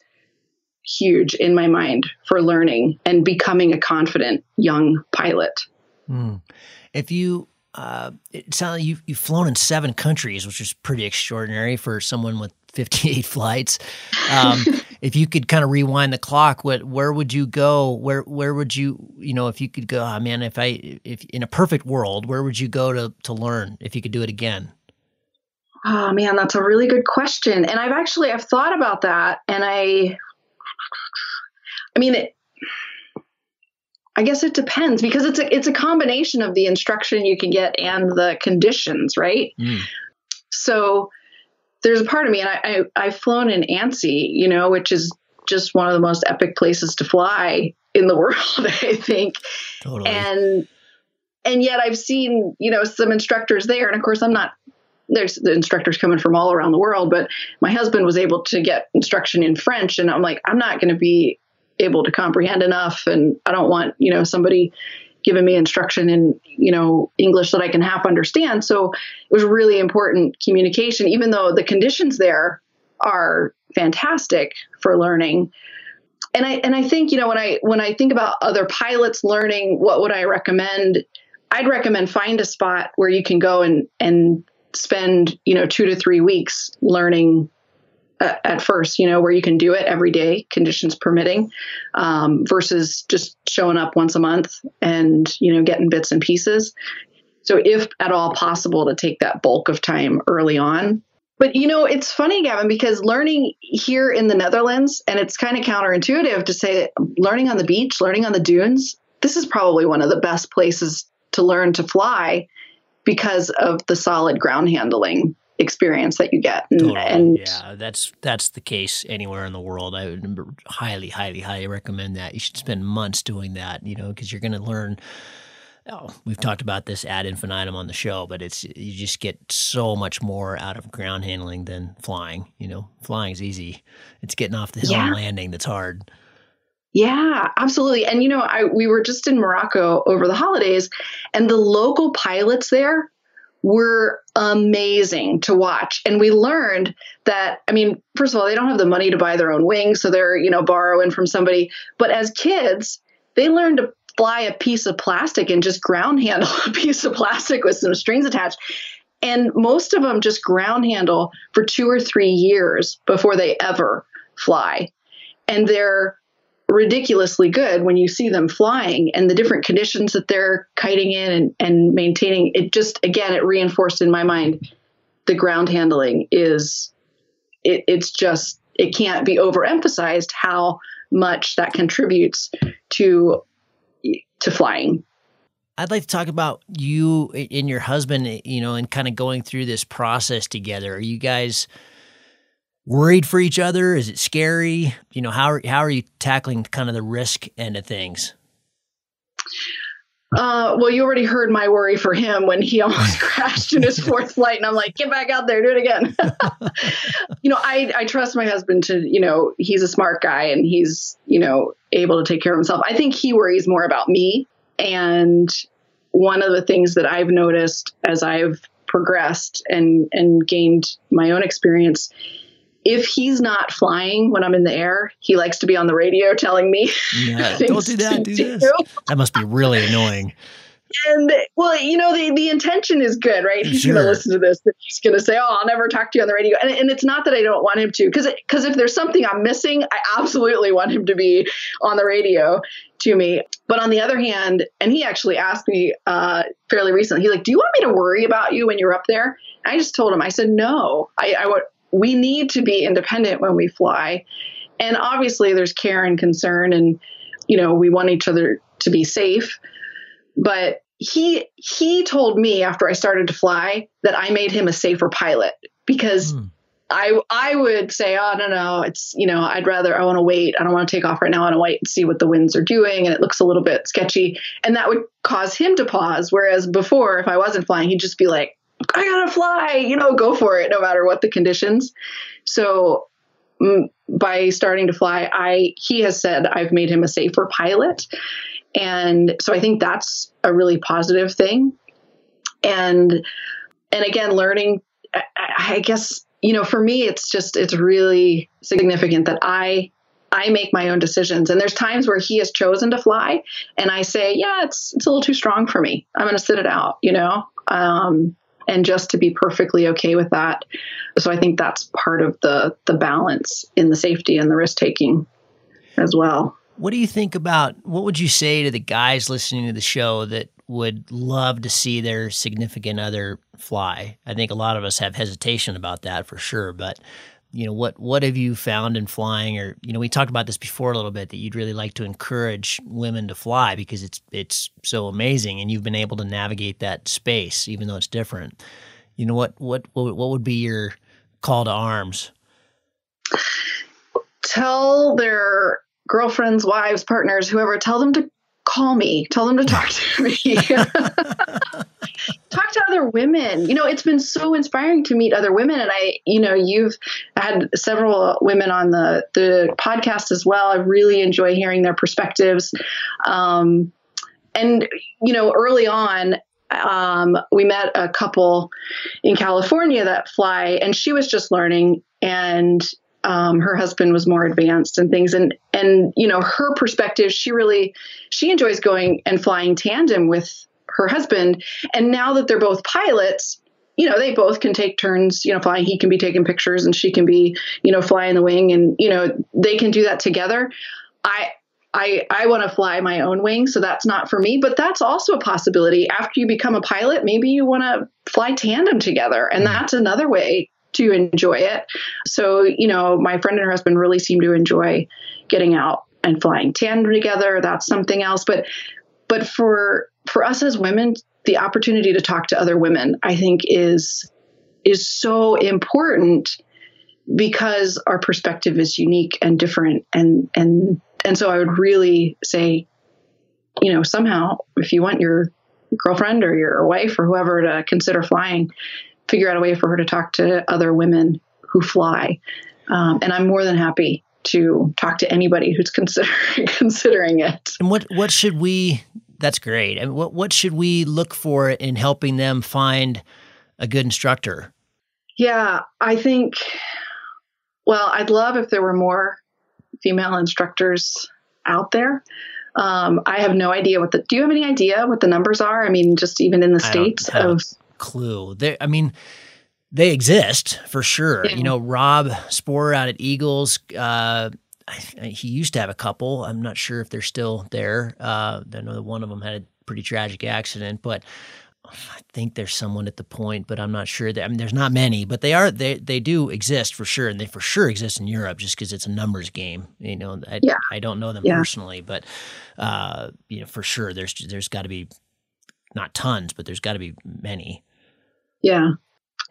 B: huge in my mind for learning and becoming a confident young pilot.
A: Mm. If you, uh, it sounds like you've, you've flown in seven countries, which is pretty extraordinary for someone with 58 flights. Um, if you could kind of rewind the clock, what, where would you go? Where, where would you, you know, if you could go, oh man, if I, if in a perfect world, where would you go to, to learn if you could do it again?
B: Oh man, that's a really good question. And I've actually I've thought about that and I I mean it I guess it depends because it's a it's a combination of the instruction you can get and the conditions, right?
A: Mm.
B: So there's a part of me and I, I I've flown in Annecy, you know, which is just one of the most epic places to fly in the world, I think.
A: Totally.
B: And and yet I've seen, you know, some instructors there and of course I'm not there's the instructors coming from all around the world, but my husband was able to get instruction in French and I'm like I'm not going to be able to comprehend enough and I don't want, you know, somebody giving me instruction in, you know, English that I can half understand. So it was really important communication even though the conditions there are fantastic for learning and I and I think you know when I when I think about other pilots learning, what would I recommend? I'd recommend find a spot where you can go and and spend you know two to three weeks learning at first, you know, where you can do it every day, conditions permitting, um, versus just showing up once a month and you know getting bits and pieces. So, if at all possible, to take that bulk of time early on but you know, it's funny, Gavin, because learning here in the Netherlands, and it's kind of counterintuitive to say learning on the beach, learning on the dunes, this is probably one of the best places to learn to fly because of the solid ground handling experience that you get.
A: And, totally. and, yeah, that's that's the case anywhere in the world. I would highly, highly, highly recommend that. You should spend months doing that, you know, because you're going to learn oh, we've talked about this ad infinitum on the show, but it's you just get so much more out of ground handling than flying. You know, flying's easy. It's getting off the hill yeah. and landing that's hard.
B: Yeah, absolutely. And you know, I we were just in Morocco over the holidays, and the local pilots there were amazing to watch. And we learned that, I mean, first of all, they don't have the money to buy their own wings, so they're, you know, borrowing from somebody. But as kids, they learned to fly a piece of plastic and just ground handle a piece of plastic with some strings attached. And most of them just ground handle for two or three years before they ever fly. And they're ridiculously good when you see them flying and the different conditions that they're kiting in and, and maintaining. It just, again, it reinforced in my mind the ground handling is, it, it's just, it can't be overemphasized how much that contributes to to flying.
A: I'd like to talk about you and your husband, you know, and kind of going through this process together. Are you guys worried for each other? Is it scary? You know, how are, how are you tackling kind of the risk end of things?
B: Uh, well, you already heard my worry for him when he almost crashed in his fourth flight, and I'm like, get back out there, do it again. you know, I I trust my husband to, you know, he's a smart guy and he's, you know, able to take care of himself. I think he worries more about me, and one of the things that I've noticed as I've progressed and and gained my own experience if he's not flying when I'm in the air, he likes to be on the radio telling me.
A: Yeah, don't do that. Do, do this. That must be really annoying.
B: And well, you know, the, the intention is good, right? He's sure. going to listen to this. He's going to say, "Oh, I'll never talk to you on the radio." And, and it's not that I don't want him to, because because if there's something I'm missing, I absolutely want him to be on the radio to me. But on the other hand, and he actually asked me uh, fairly recently, he's like, "Do you want me to worry about you when you're up there?" I just told him, I said, "No, I, I would we need to be independent when we fly. And obviously, there's care and concern, and you know, we want each other to be safe. But he he told me after I started to fly that I made him a safer pilot because mm. I I would say, oh no no, it's you know I'd rather I want to wait. I don't want to take off right now. I want to wait and see what the winds are doing, and it looks a little bit sketchy, and that would cause him to pause. Whereas before, if I wasn't flying, he'd just be like, I gotta fly, you know, go for it no matter what the conditions. So mm, by starting to fly, I he has said I've made him a safer pilot, and so I think that's a really positive thing. And and again, learning, I, I guess you know, for me, it's just it's really significant that I I make my own decisions. And there's times where he has chosen to fly, and I say, yeah, it's it's a little too strong for me. I'm going to sit it out, you know. Um, and just to be perfectly okay with that. So I think that's part of the the balance in the safety and the risk taking as well.
A: What do you think about what would you say to the guys listening to the show that would love to see their significant other fly? I think a lot of us have hesitation about that for sure, but you know what what have you found in flying? Or you know we talked about this before a little bit that you'd really like to encourage women to fly because it's it's so amazing and you've been able to navigate that space even though it's different. You know what what what, what would be your call to arms?
B: Tell their girlfriends, wives, partners, whoever, tell them to call me, tell them to talk to me. talk to other women. You know, it's been so inspiring to meet other women. And I, you know, you've had several women on the, the podcast as well. I really enjoy hearing their perspectives. Um, and, you know, early on, um, we met a couple in California that fly, and she was just learning. And um, her husband was more advanced and things and and you know her perspective she really she enjoys going and flying tandem with her husband and now that they're both pilots you know they both can take turns you know flying he can be taking pictures and she can be you know flying the wing and you know they can do that together i I, I want to fly my own wing, so that's not for me. But that's also a possibility. After you become a pilot, maybe you want to fly tandem together, and mm. that's another way to enjoy it. So, you know, my friend and her husband really seem to enjoy getting out and flying tandem together. That's something else. But but for for us as women, the opportunity to talk to other women, I think is is so important because our perspective is unique and different and and and so I would really say, you know, somehow if you want your girlfriend or your wife or whoever to consider flying, figure out a way for her to talk to other women who fly. Um, and I'm more than happy to talk to anybody who's considering considering it.
A: And what what should we? That's great. And what what should we look for in helping them find a good instructor?
B: Yeah, I think. Well, I'd love if there were more female instructors out there. Um, I have no idea what the. Do you have any idea what the numbers are? I mean, just even in the states of
A: clue. They, I mean, they exist for sure. Yeah. You know, Rob Sporrer out at Eagles. Uh, I, he used to have a couple. I'm not sure if they're still there. Uh, I know that one of them had a pretty tragic accident, but I think there's someone at the point, but I'm not sure. That, I mean, there's not many, but they are they they do exist for sure, and they for sure exist in Europe just because it's a numbers game. You know, I, yeah. I don't know them yeah. personally, but uh, you know for sure there's there's got to be not tons, but there's got to be many.
B: Yeah.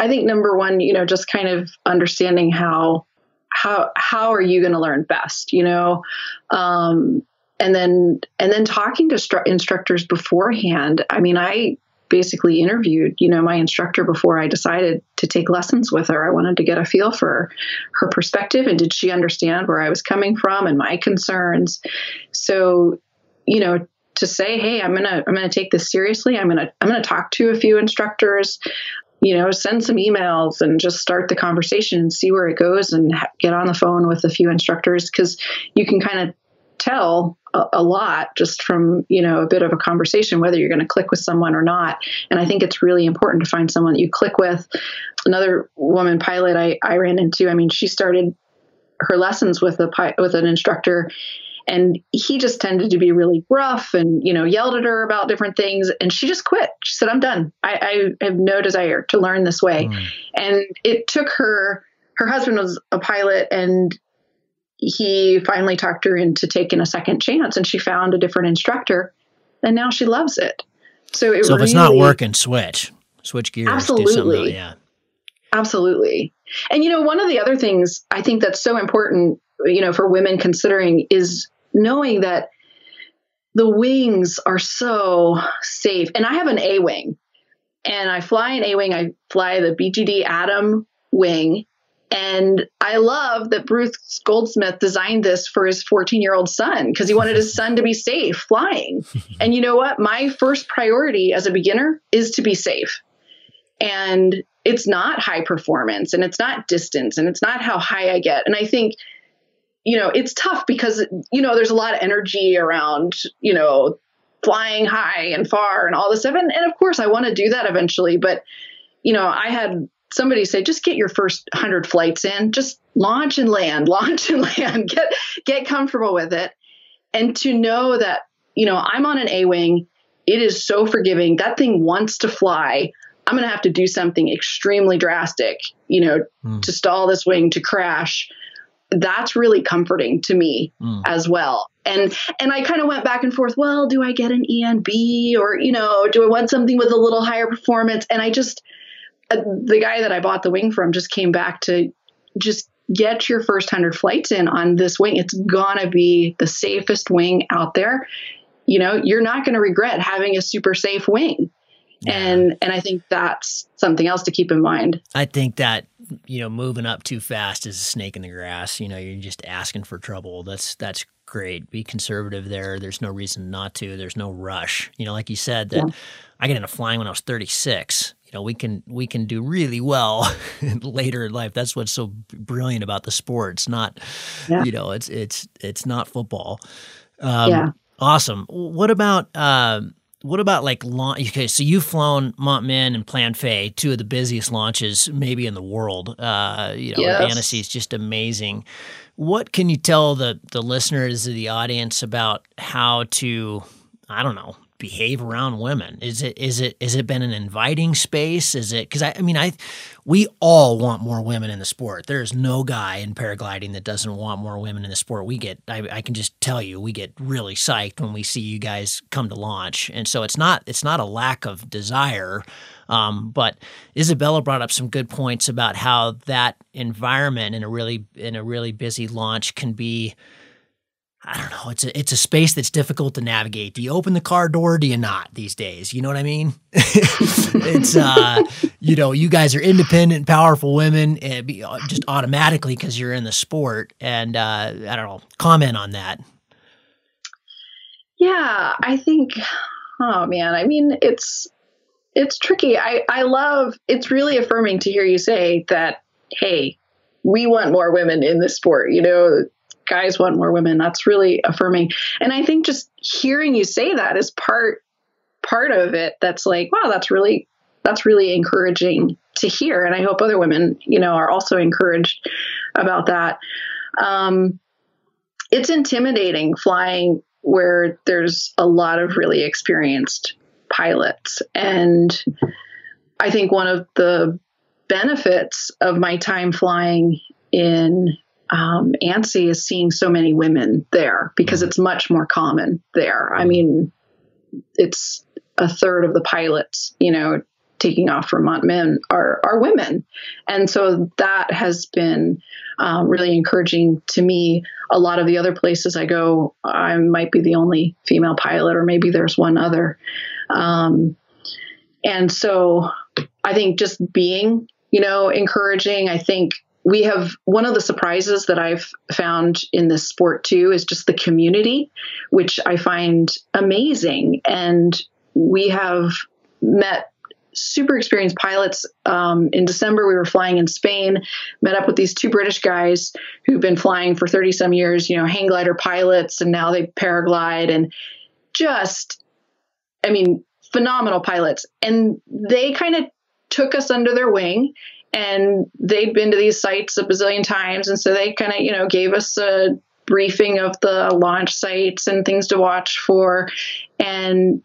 B: I think number one, you know, just kind of understanding how how how are you going to learn best, you know, um, and then and then talking to stru- instructors beforehand. I mean, I basically interviewed, you know, my instructor before I decided to take lessons with her. I wanted to get a feel for her perspective and did she understand where I was coming from and my concerns. So, you know, to say, hey, I'm gonna I'm gonna take this seriously. I'm gonna I'm gonna talk to a few instructors you know, send some emails and just start the conversation and see where it goes and get on the phone with a few instructors because you can kind of tell a, a, lot just from, you know, a bit of a conversation whether you're going to click with someone or not. And I think it's really important to find someone that you click with. Another woman pilot I, I ran into, I mean, she started her lessons with a with an instructor and he just tended to be really rough and you know yelled at her about different things. And she just quit. She said i'm done. I, I have no desire to learn this way. Mm. and it took her her husband was a pilot and he finally talked her into taking a second chance and she found a different instructor and now she loves it. So it
A: so if it's not working switch. Switch gears
B: absolutely.
A: Yeah.
B: Absolutely. And you know one of the other things i think that's so important you know for women considering is knowing that the wings are so safe. And I have an A wing, and I fly an A wing. I fly the BGD Adam wing. And I love that Bruce Goldsmith designed this for his 14 year old son because he wanted his son to be safe flying. and you know what? My first priority as a beginner is to be safe. And it's not high performance and it's not distance and it's not how high I get. And I think you know, it's tough because, you know, there's a lot of energy around, you know, flying high and far and all this stuff. And, and of course, I want to do that eventually. But, you know, I had somebody say, just get your first 100 flights in, just launch and land, launch and land, get, get comfortable with it. And to know that, you know, I'm on an A Wing, it is so forgiving. That thing wants to fly. I'm going to have to do something extremely drastic, you know, mm. to stall this wing, to crash that's really comforting to me mm. as well. And and I kind of went back and forth, well, do I get an ENB or you know, do I want something with a little higher performance? And I just uh, the guy that I bought the wing from just came back to just get your first 100 flights in on this wing. It's going to be the safest wing out there. You know, you're not going to regret having a super safe wing. Yeah. And and I think that's something else to keep in mind.
A: I think that you know moving up too fast is a snake in the grass. You know, you're just asking for trouble. That's that's great. Be conservative there. There's no reason not to. There's no rush. You know, like you said that yeah. I got into flying when I was 36 you know we can we can do really well later in life that's what's so brilliant about the sport it's not yeah. you know it's it's it's not football um, yeah awesome what about uh, what about like launch? Okay, so you've flown Montmin and Planfait, two of the busiest launches maybe in the world. Uh, you know, yes. Annecy is just amazing. What can you tell the the listeners of the audience about how to, I don't know, behave around women? Is it is it is it been an inviting space? Is it because I, I mean I we all want more women in the sport. There's no guy in paragliding that doesn't want more women in the sport. We get I, I can just tell you we get really psyched when we see you guys come to launch, and so it's not it's not a lack of desire. Um, but Isabella brought up some good points about how that environment in a really in a really busy launch can be I don't know. It's a it's a space that's difficult to navigate. Do you open the car door? do you not these days? You know what I mean? it's uh, you know, you guys are independent, powerful women, and be, uh, just automatically because you're in the sport. And uh, I don't know. Comment on that.
B: Yeah, I think. Oh man, I mean, it's it's tricky. I I love. It's really affirming to hear you say that. Hey, we want more women in the sport. You know, guys want more women. That's really affirming. And I think just hearing you say that is part part of it that's like, wow, that's really that's really encouraging to hear. And I hope other women, you know, are also encouraged about that. Um, it's intimidating flying where there's a lot of really experienced pilots. And I think one of the benefits of my time flying in um, Annecy is seeing so many women there because mm-hmm. it's much more common there. I mm-hmm. mean, it's a third of the pilots, you know, taking off from Montmin are, are women. And so that has been um, really encouraging to me. A lot of the other places I go, I might be the only female pilot, or maybe there's one other. Um, and so I think just being, you know, encouraging, I think we have one of the surprises that I've found in this sport too is just the community, which I find amazing. And we have met super experienced pilots. Um, in December, we were flying in Spain, met up with these two British guys who've been flying for 30 some years, you know, hang glider pilots, and now they paraglide and just, I mean, phenomenal pilots. And they kind of took us under their wing and they'd been to these sites a bazillion times. And so they kind of you know gave us a briefing of the launch sites and things to watch for and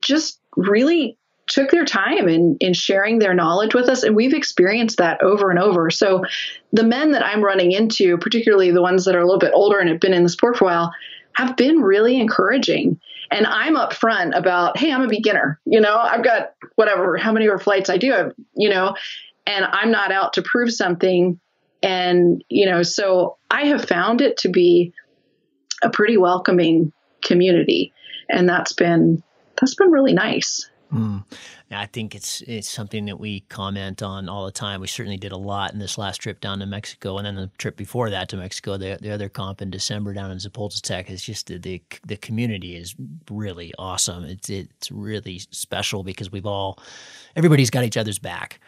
B: just really took their time in, in sharing their knowledge with us. And we've experienced that over and over. So the men that i'm running into particularly the ones that are a little bit older and have been in the sport for a while have been really encouraging. And i'm upfront about hey i'm a beginner. You know i've got whatever how many flights i do have you know and I'm not out to prove something. And, you know, so I have found it to be a pretty welcoming community. And that's been, that's been really nice. Mm.
A: I think it's it's something that we comment on all the time. We certainly did a lot in this last trip down to Mexico, and then the trip before that to Mexico, the, the other comp in December down in Zapoltepec. Is just the, the, the community is really awesome. It's it's really special because we've all everybody's got each other's back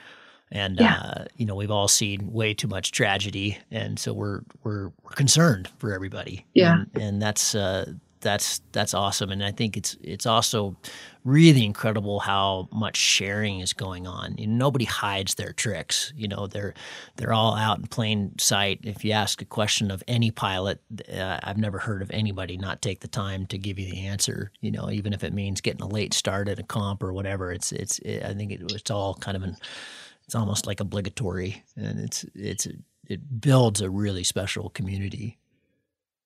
A: and yeah. uh, you know we've all seen way too much tragedy, and so we're we're we're concerned for everybody.
B: Yeah,
A: and, and that's uh, that's that's awesome, and I think it's it's also really incredible how much sharing is going on. You know, nobody hides their tricks. You know, they're they're all out in plain sight. If you ask a question of any pilot, uh, I've never heard of anybody not take the time to give you the answer. You know, even if it means getting a late start at a comp or whatever. It's it's it, I think it, it's all kind of an it's almost like obligatory, and it's it's it builds a really special community.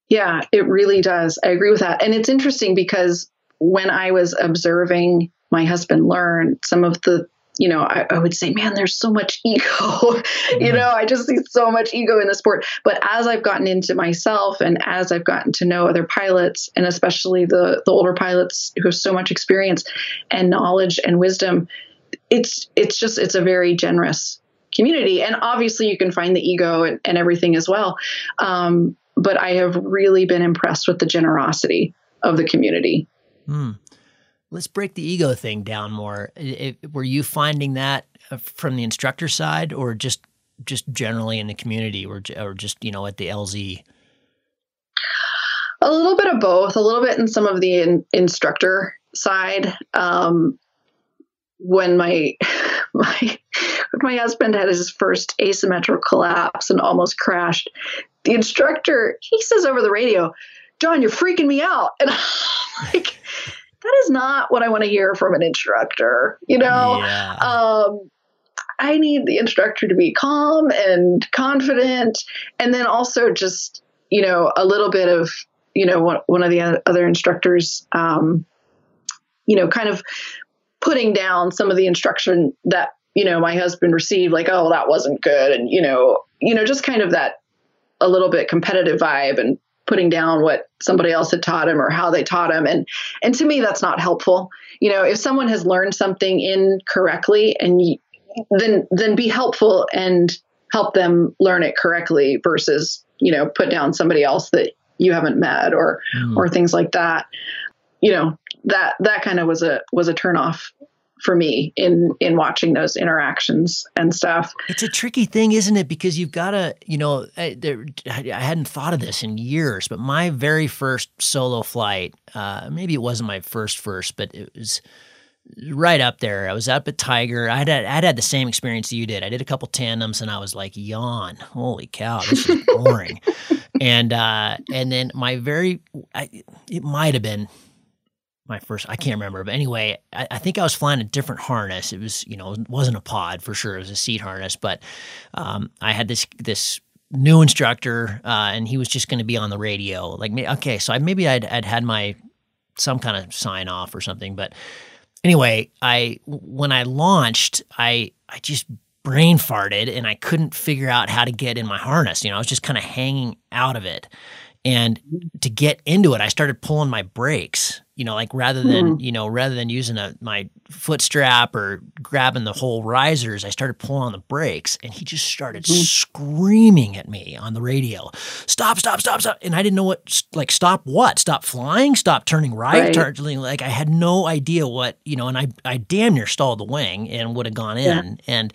B: Yeah, it really does. I agree with that, and it's interesting because when I was observing my husband learn, some of the you know, I, I, would say, man, there's so much ego. you know, I just see so much ego in the sport. But as I've gotten into myself and as I've gotten to know other pilots, and especially the the older pilots who have so much experience and knowledge and wisdom, it's it's just it's a very generous community. And obviously, you can find the ego and, and everything as well. Um, but I have really been impressed with the generosity of the community.
A: Mm. Let's break the ego thing down more. It, it, were you finding that uh, from the instructor side, or just just generally in the community, or or just you know at the LZ?
B: A little bit of both. A little bit in some of the in, instructor side. Um, when my my my husband had his first asymmetrical collapse and almost crashed, the instructor he says over the radio, "John, you're freaking me out," and I'm like that is not what I want to hear from an instructor. You know, yeah. um, I need the instructor to be calm and confident, and then also just you know a little bit of you know one, one of the other instructors, um, you know, kind of putting down some of the instruction that you know my husband received, like oh that wasn't good, and you know you know just kind of that a little bit competitive vibe and putting down what somebody else had taught him or how they taught him and and to me that's not helpful you know if someone has learned something incorrectly and you, then then be helpful and help them learn it correctly versus you know put down somebody else that you haven't met or mm. or things like that you know that that kind of was a was a turn off for me in in watching those interactions and stuff.
A: It's a tricky thing, isn't it? Because you've got to, you know, I, there, I, hadn't thought of this in years, but my very first solo flight, uh, maybe it wasn't my first first, but it was right up there. I was up at Tiger. I'd had, I'd had the same experience you did. I did a couple tandems, and I was like, yawn. Holy cow, this is boring. and uh, and then my very, I, it might have been my first I can't remember. But anyway, I, I, think I was flying a different harness. It was, you know, it wasn't a pod for sure. It was a seat harness. But um, I had this this new instructor, uh, and he was just going to be on the radio. Like, okay, so I, maybe I'd, I'd had my some kind of sign off or something. But anyway, I when I launched, I I just brain farted and I couldn't figure out how to get in my harness. You know, I was just kind of hanging out of it. And to get into it, I started pulling my brakes you know, like rather than, mm. you know, rather than using a, my foot strap or grabbing the whole risers, I started pulling on the brakes and he just started mm. screaming at me on the radio, stop, stop, stop, stop. And I didn't know what, like, stop what? Stop flying? Stop turning right? right. Turning, like, I had no idea what, you know, and I, I damn near stalled the wing and would have gone in. Yeah. And,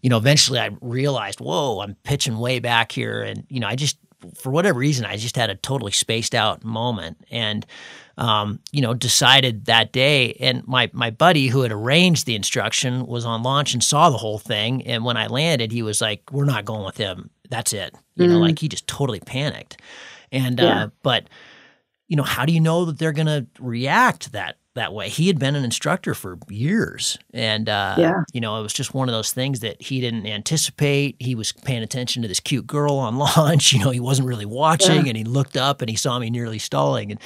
A: you know, eventually I realized, whoa, I'm pitching way back here. And, you know, I just, for whatever reason, I just had a totally spaced out moment. And, um, you know, decided that day. And my my buddy who had arranged the instruction was on launch and saw the whole thing. And when I landed, he was like, "We're not going with him. That's it." You mm-hmm. know, like he just totally panicked. And yeah. uh, but you know, how do you know that they're going to react that that way. He had been an instructor for years, and uh, yeah. you know, it was just one of those things that he didn't anticipate. He was paying attention to this cute girl on launch. You know, he wasn't really watching, yeah. and he looked up and he saw me nearly stalling. And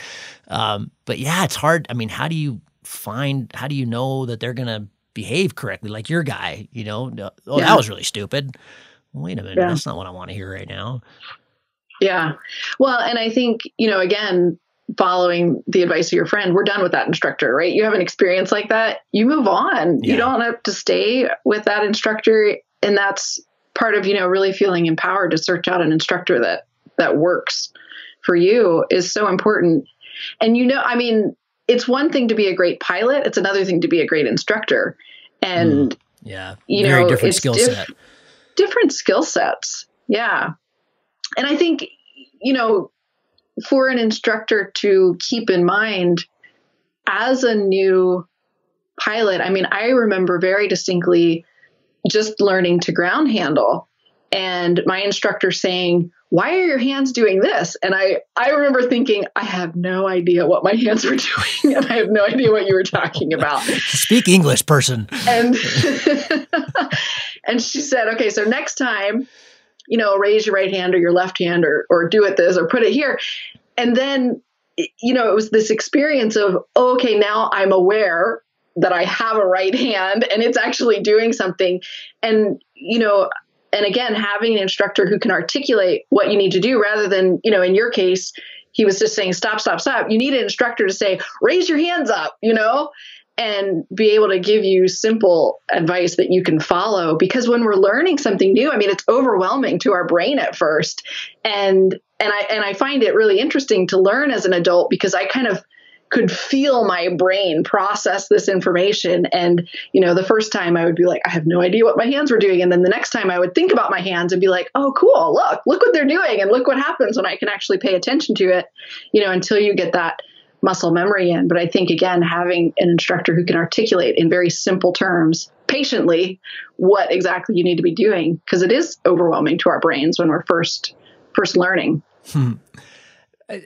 A: um, but yeah, it's hard. I mean, how do you find? How do you know that they're gonna behave correctly? Like your guy, you know, oh, yeah. that was really stupid. Wait a minute, that's not what I want to hear right now.
B: Yeah. Well, and I think, you know, again, following the advice of your friend, we're done with that instructor, right? You have an experience like that, you move on. Yeah. You don't have to stay with that instructor. And that's part of, you know, really feeling empowered to search out an instructor that that works for you is so important. And you know, I mean, it's one thing to be a great pilot, it's another thing to be a great instructor. And
A: mm, yeah, you very know, different skill diff- set.
B: Different skill sets. Yeah. And I think, you know, for an instructor to keep in mind as a new pilot. I mean, I remember very distinctly just learning to ground handle and my instructor saying, why are your hands doing this? And I, I remember thinking, I have no idea what my hands were doing, and I have no idea what you were talking about.
A: Speak English, person.
B: And and she said, okay, so next time you know, raise your right hand or your left hand or, or do it this or put it here. And then, you know, it was this experience of, oh, okay, now I'm aware that I have a right hand and it's actually doing something. And, you know, and again, having an instructor who can articulate what you need to do rather than, you know, in your case, he was just saying, stop, stop, stop. You need an instructor to say, raise your hands up, you know, and be able to give you simple advice that you can follow. Because when we're learning something new, I mean, it's overwhelming to our brain at first. And, and I, and I find it really interesting to learn as an adult because I kind of, could feel my brain process this information. And, you know, the first time I would be like, I have no idea what my hands were doing. And then the next time I would think about my hands and be like, oh, cool, look, look what they're doing. And look what happens when I can actually pay attention to it, you know, until you get that muscle memory in. But I think, again, having an instructor who can articulate in very simple terms, patiently, what exactly you need to be doing, because it is overwhelming to our brains when we're first first learning. Hmm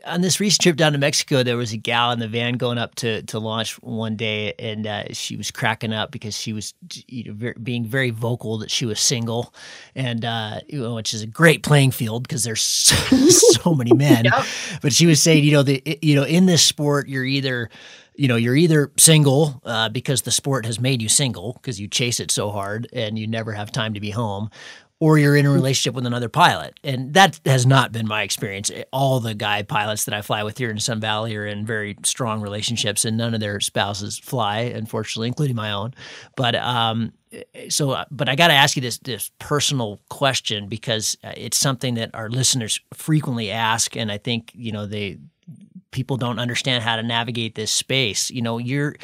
A: on this recent trip down to Mexico, there was a gal in the van going up to, to launch one day, and uh, she was cracking up because she was you know, very, being very vocal that she was single, and uh, you know, which is a great playing field because there's so, so many men. Yep. But she was saying, you know, the you know, in this sport, you're either you know you're either single uh, because the sport has made you single because you chase it so hard and you never have time to be home or you're in a relationship with another pilot. And that has not been my experience. All the guy pilots that I fly with here in Sun Valley are in very strong relationships, and none of their spouses fly, unfortunately, including my own. But um, so, but I got to ask you this this personal question because uh, it's something that our listeners frequently ask, and I think you know they people don't understand how to navigate this space. You know, you're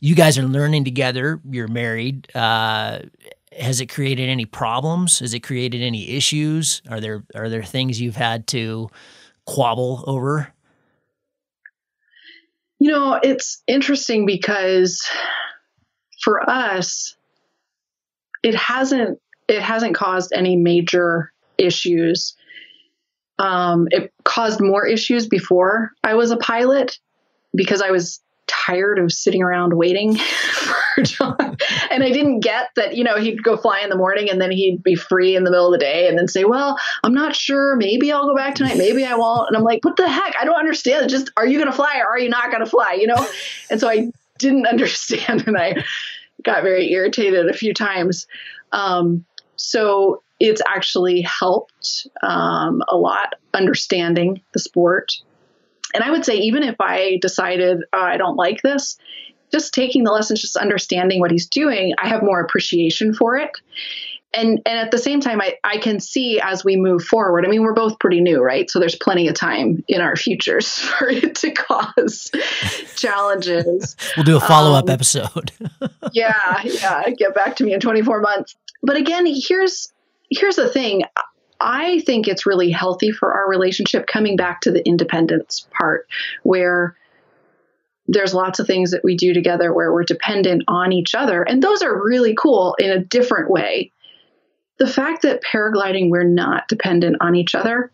A: you guys are learning together. You're married. Uh, has it created any problems? Has it created any issues? Are there are there things you've had to quabble over?
B: You know, it's interesting because for us, it hasn't it hasn't caused any major issues. Um, it caused more issues before I was a pilot because I was tired of sitting around waiting for John. And I didn't get that, you know, he'd go fly in the morning and then he'd be free in the middle of the day and then say, Well, I'm not sure. Maybe I'll go back tonight. Maybe I won't. And I'm like, What the heck? I don't understand. Just are you going to fly or are you not going to fly? You know? And so I didn't understand and I got very irritated a few times. Um, so it's actually helped um, a lot understanding the sport and I would say, even if I decided oh, I don't like this, just taking the lessons, just understanding what he's doing, I have more appreciation for it. And, and at the same time, I, I can see as we move forward. I mean, we're both pretty new, right? So there's plenty of time in our futures for it to cause challenges.
A: We'll do a follow up um, episode.
B: yeah, yeah. Get back to me in 24 months. But again, here's here's the thing. I think it's really healthy for our relationship coming back to the independence part where there's lots of things that we do together where we're dependent on each other. And those are really cool in a different way. The fact that paragliding, we're not dependent on each other,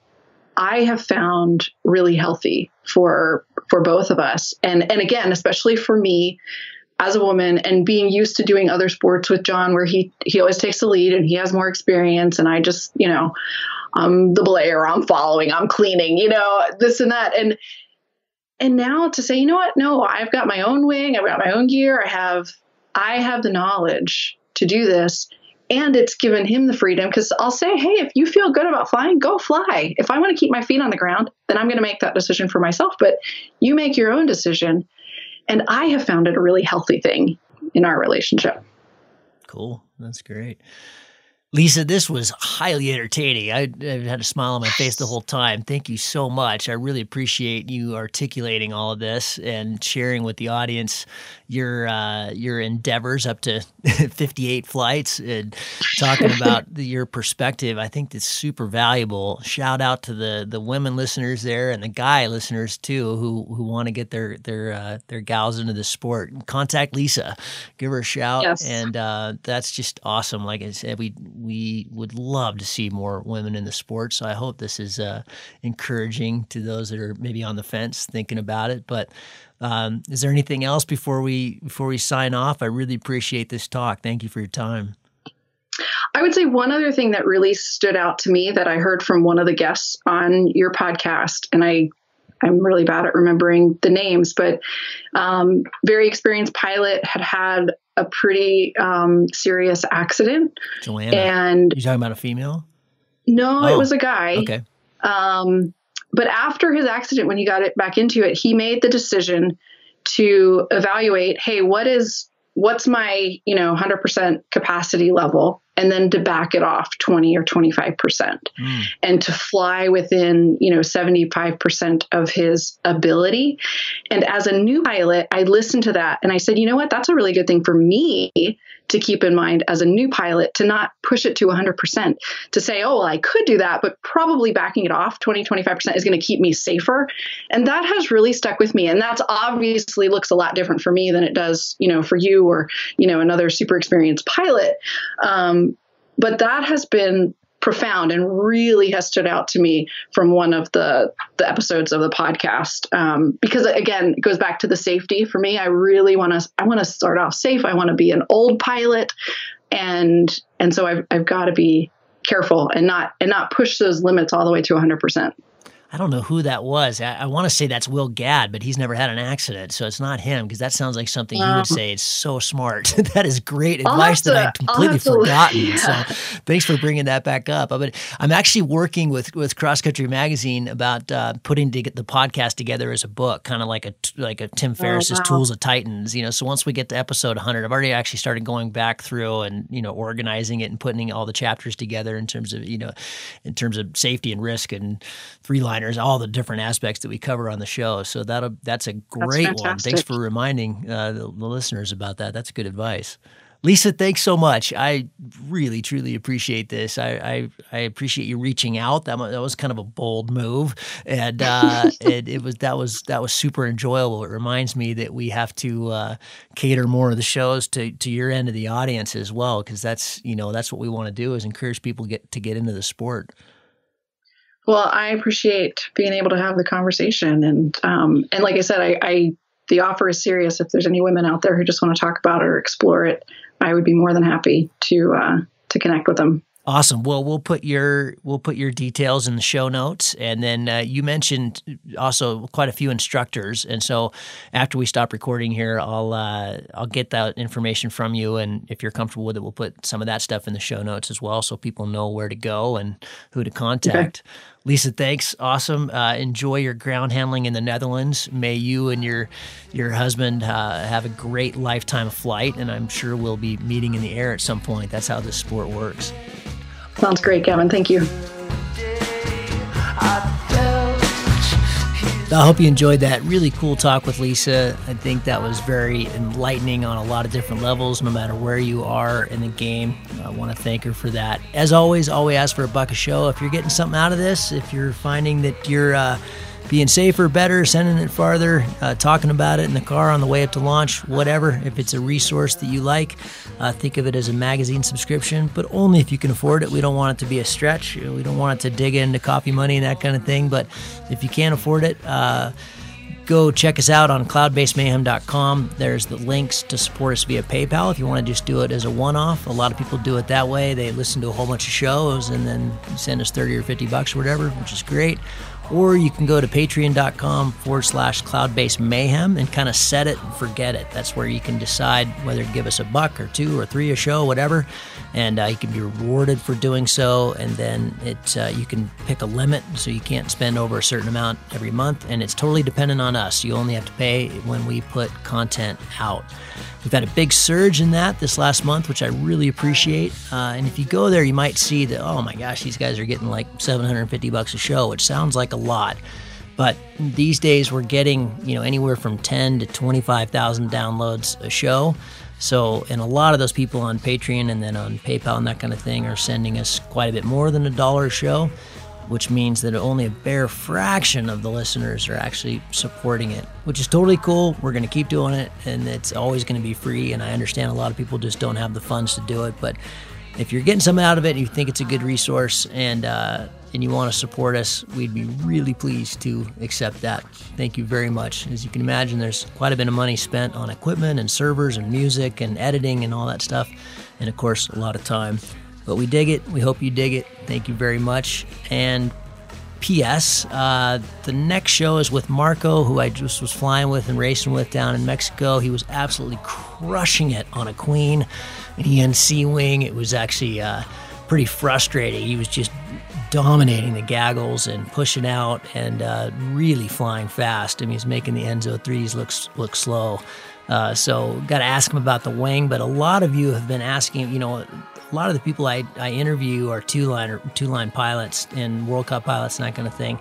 B: I have found really healthy for for both of us. And and again, especially for me, as a woman and being used to doing other sports with John where he he always takes the lead and he has more experience and I just, you know, I'm the belayer, I'm following, I'm cleaning, you know, this and that. And and now to say, you know what? No, I've got my own wing, I've got my own gear, I have I have the knowledge to do this. And it's given him the freedom because I'll say, hey, if you feel good about flying, go fly. If I want to keep my feet on the ground, then I'm going to make that decision for myself. But you make your own decision. And I have found it a really healthy thing in our relationship.
A: Cool. That's great. Lisa, this was highly entertaining. I, I, had a smile on my face the whole time. Thank you so much. I really appreciate you articulating all of this and sharing with the audience your uh, your endeavors up to 58 flights and talking about the, your perspective. I think that's super valuable. Shout out to the the women listeners there and the guy listeners too who who want to get their their uh, their gals into the sport. Contact Lisa, give her a shout, yes. and uh, that's just awesome. Like I said, we we would love to see more women in the sport. So I hope this is uh, encouraging to those that are maybe on the fence thinking about it. But um, is there anything else before we before we sign off? I really appreciate this talk. Thank you for your time.
B: I would say one other thing that really stood out to me that I heard from one of the guests on your podcast, and I I'm really bad at remembering the names, but um, very experienced pilot had had a pretty um, serious accident.
A: Joanna.
B: And
A: you talking about a female?
B: No, oh, it was a guy.
A: Okay.
B: Um, but after his accident, when he got it back into it, he made the decision to evaluate, hey, what is what's my you know 100% capacity level? And then to back it off 20 or 25% mm. and to fly within you know 75% of his ability. And as a new pilot i listened to that and i said you know what? That's a really good thing for me to keep in mind as a new pilot to not push it to 100% to say oh well i could do that but probably backing it off 20 25% is going to keep me safer. And that has really stuck with me and that's obviously looks a lot different for me than it does you know for you or you know another super experienced pilot. Um, but that has been profound and really has stood out to me from one of the the episodes of the podcast. Um, because again it goes back to the safety for me. I really want to i want to start off safe. I want to be an old pilot. And and so i've, I've got to be careful and not and not push those limits all the way to 100%
A: I don't know who that was. I, I want to say that's Will Gadd, but he's never had an accident, so it's not him because that sounds like something he would say. It's so smart. that is great advice that I'd completely forgotten. Yeah. So thanks for bringing that back up. But I'm actually working with with Cross Country Magazine about uh, putting the podcast together as a book, kind of like a like a Tim Ferriss's oh, wow. Tools of Titans. You know, so once we get to episode 100, I've already actually started going back through and you know organizing it and putting all the chapters together in terms of you know in terms of safety and risk and three line all the different aspects that we cover on the show. So that that's a great that's one. Thanks for reminding uh, the, the listeners about that. That's good advice. Lisa, thanks so much. I really, truly appreciate this. I I, I appreciate you reaching out. That, that was kind of a bold move, and uh, it, it, was that was that was super enjoyable. It reminds me that we have to uh, cater more of the shows to to your end of the audience as well, because that's you know that's what we want to do is encourage people get to get into the sport.
B: Well, I appreciate being able to have the conversation, and um, and like I said, I, I the offer is serious. If there's any women out there who just want to talk about it or explore it, I would be more than happy to uh, to connect with them.
A: Awesome. Well, we'll put your we'll put your details in the show notes, and then uh, you mentioned also quite a few instructors, and so after we stop recording here, I'll uh, I'll get that information from you, and if you're comfortable with it, we'll put some of that stuff in the show notes as well, so people know where to go and who to contact. Okay. Lisa, thanks. Awesome. Uh, enjoy your ground handling in the Netherlands. May you and your your husband uh, have a great lifetime flight, and I'm sure we'll be meeting in the air at some point. That's how this sport works.
B: Sounds great, Kevin. Thank you.
A: I hope you enjoyed that really cool talk with Lisa. I think that was very enlightening on a lot of different levels, no matter where you are in the game. I want to thank her for that. As always, always ask for a buck a show. If you're getting something out of this, if you're finding that you're uh, being safer, better, sending it farther, uh, talking about it in the car on the way up to launch, whatever. If it's a resource that you like, uh, think of it as a magazine subscription, but only if you can afford it. We don't want it to be a stretch. We don't want it to dig into coffee money and that kind of thing. But if you can't afford it, uh, go check us out on cloudbasemayhem.com. There's the links to support us via PayPal if you want to just do it as a one off. A lot of people do it that way. They listen to a whole bunch of shows and then send us 30 or 50 bucks or whatever, which is great or you can go to patreon.com forward slash Cloudbase Mayhem and kind of set it and forget it. That's where you can decide whether to give us a buck or two or three a show, whatever, and uh, you can be rewarded for doing so. And then it uh, you can pick a limit, so you can't spend over a certain amount every month, and it's totally dependent on us. You only have to pay when we put content out. We've had a big surge in that this last month, which I really appreciate. Uh, and if you go there, you might see that, oh my gosh, these guys are getting like 750 bucks a show, which sounds like a lot. But these days, we're getting you know anywhere from 10 to 25,000 downloads a show. So, and a lot of those people on Patreon and then on PayPal and that kind of thing are sending us quite a bit more than a dollar a show which means that only a bare fraction of the listeners are actually supporting it, which is totally cool. We're going to keep doing it, and it's always going to be free. And I understand a lot of people just don't have the funds to do it, but if you're getting something out of it, you think it's a good resource, and uh, and you want to support us, we'd be really pleased to accept that. Thank you very much. As you can imagine, there's quite a bit of money spent on equipment and servers and music and editing and all that stuff, and of course, a lot of time. But we dig it. We hope you dig it. Thank you very much. And P.S. Uh, the next show is with Marco, who I just was flying with and racing with down in Mexico. He was absolutely crushing it on a Queen, an ENC wing. It was actually uh, pretty frustrating. He was just dominating the gaggles and pushing out and uh, really flying fast. I mean, he's making the Enzo 3s look, look slow. Uh, so, got to ask him about the wing. But a lot of you have been asking, you know, a lot of the people I, I interview are two line two line pilots and World Cup pilots and that kind of thing,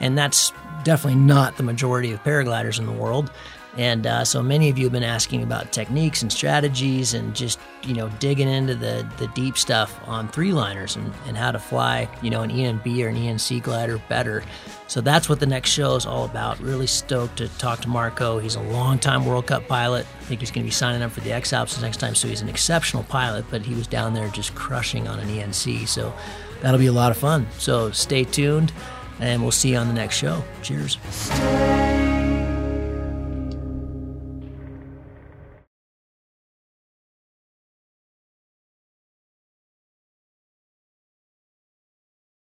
A: and that's definitely not the majority of paragliders in the world. And uh, so many of you have been asking about techniques and strategies and just, you know, digging into the, the deep stuff on three liners and, and how to fly, you know, an ENB or an ENC glider better. So that's what the next show is all about. Really stoked to talk to Marco. He's a long-time World Cup pilot. I think he's going to be signing up for the X Alps next time. So he's an exceptional pilot, but he was down there just crushing on an ENC. So that'll be a lot of fun. So stay tuned and we'll see you on the next show. Cheers.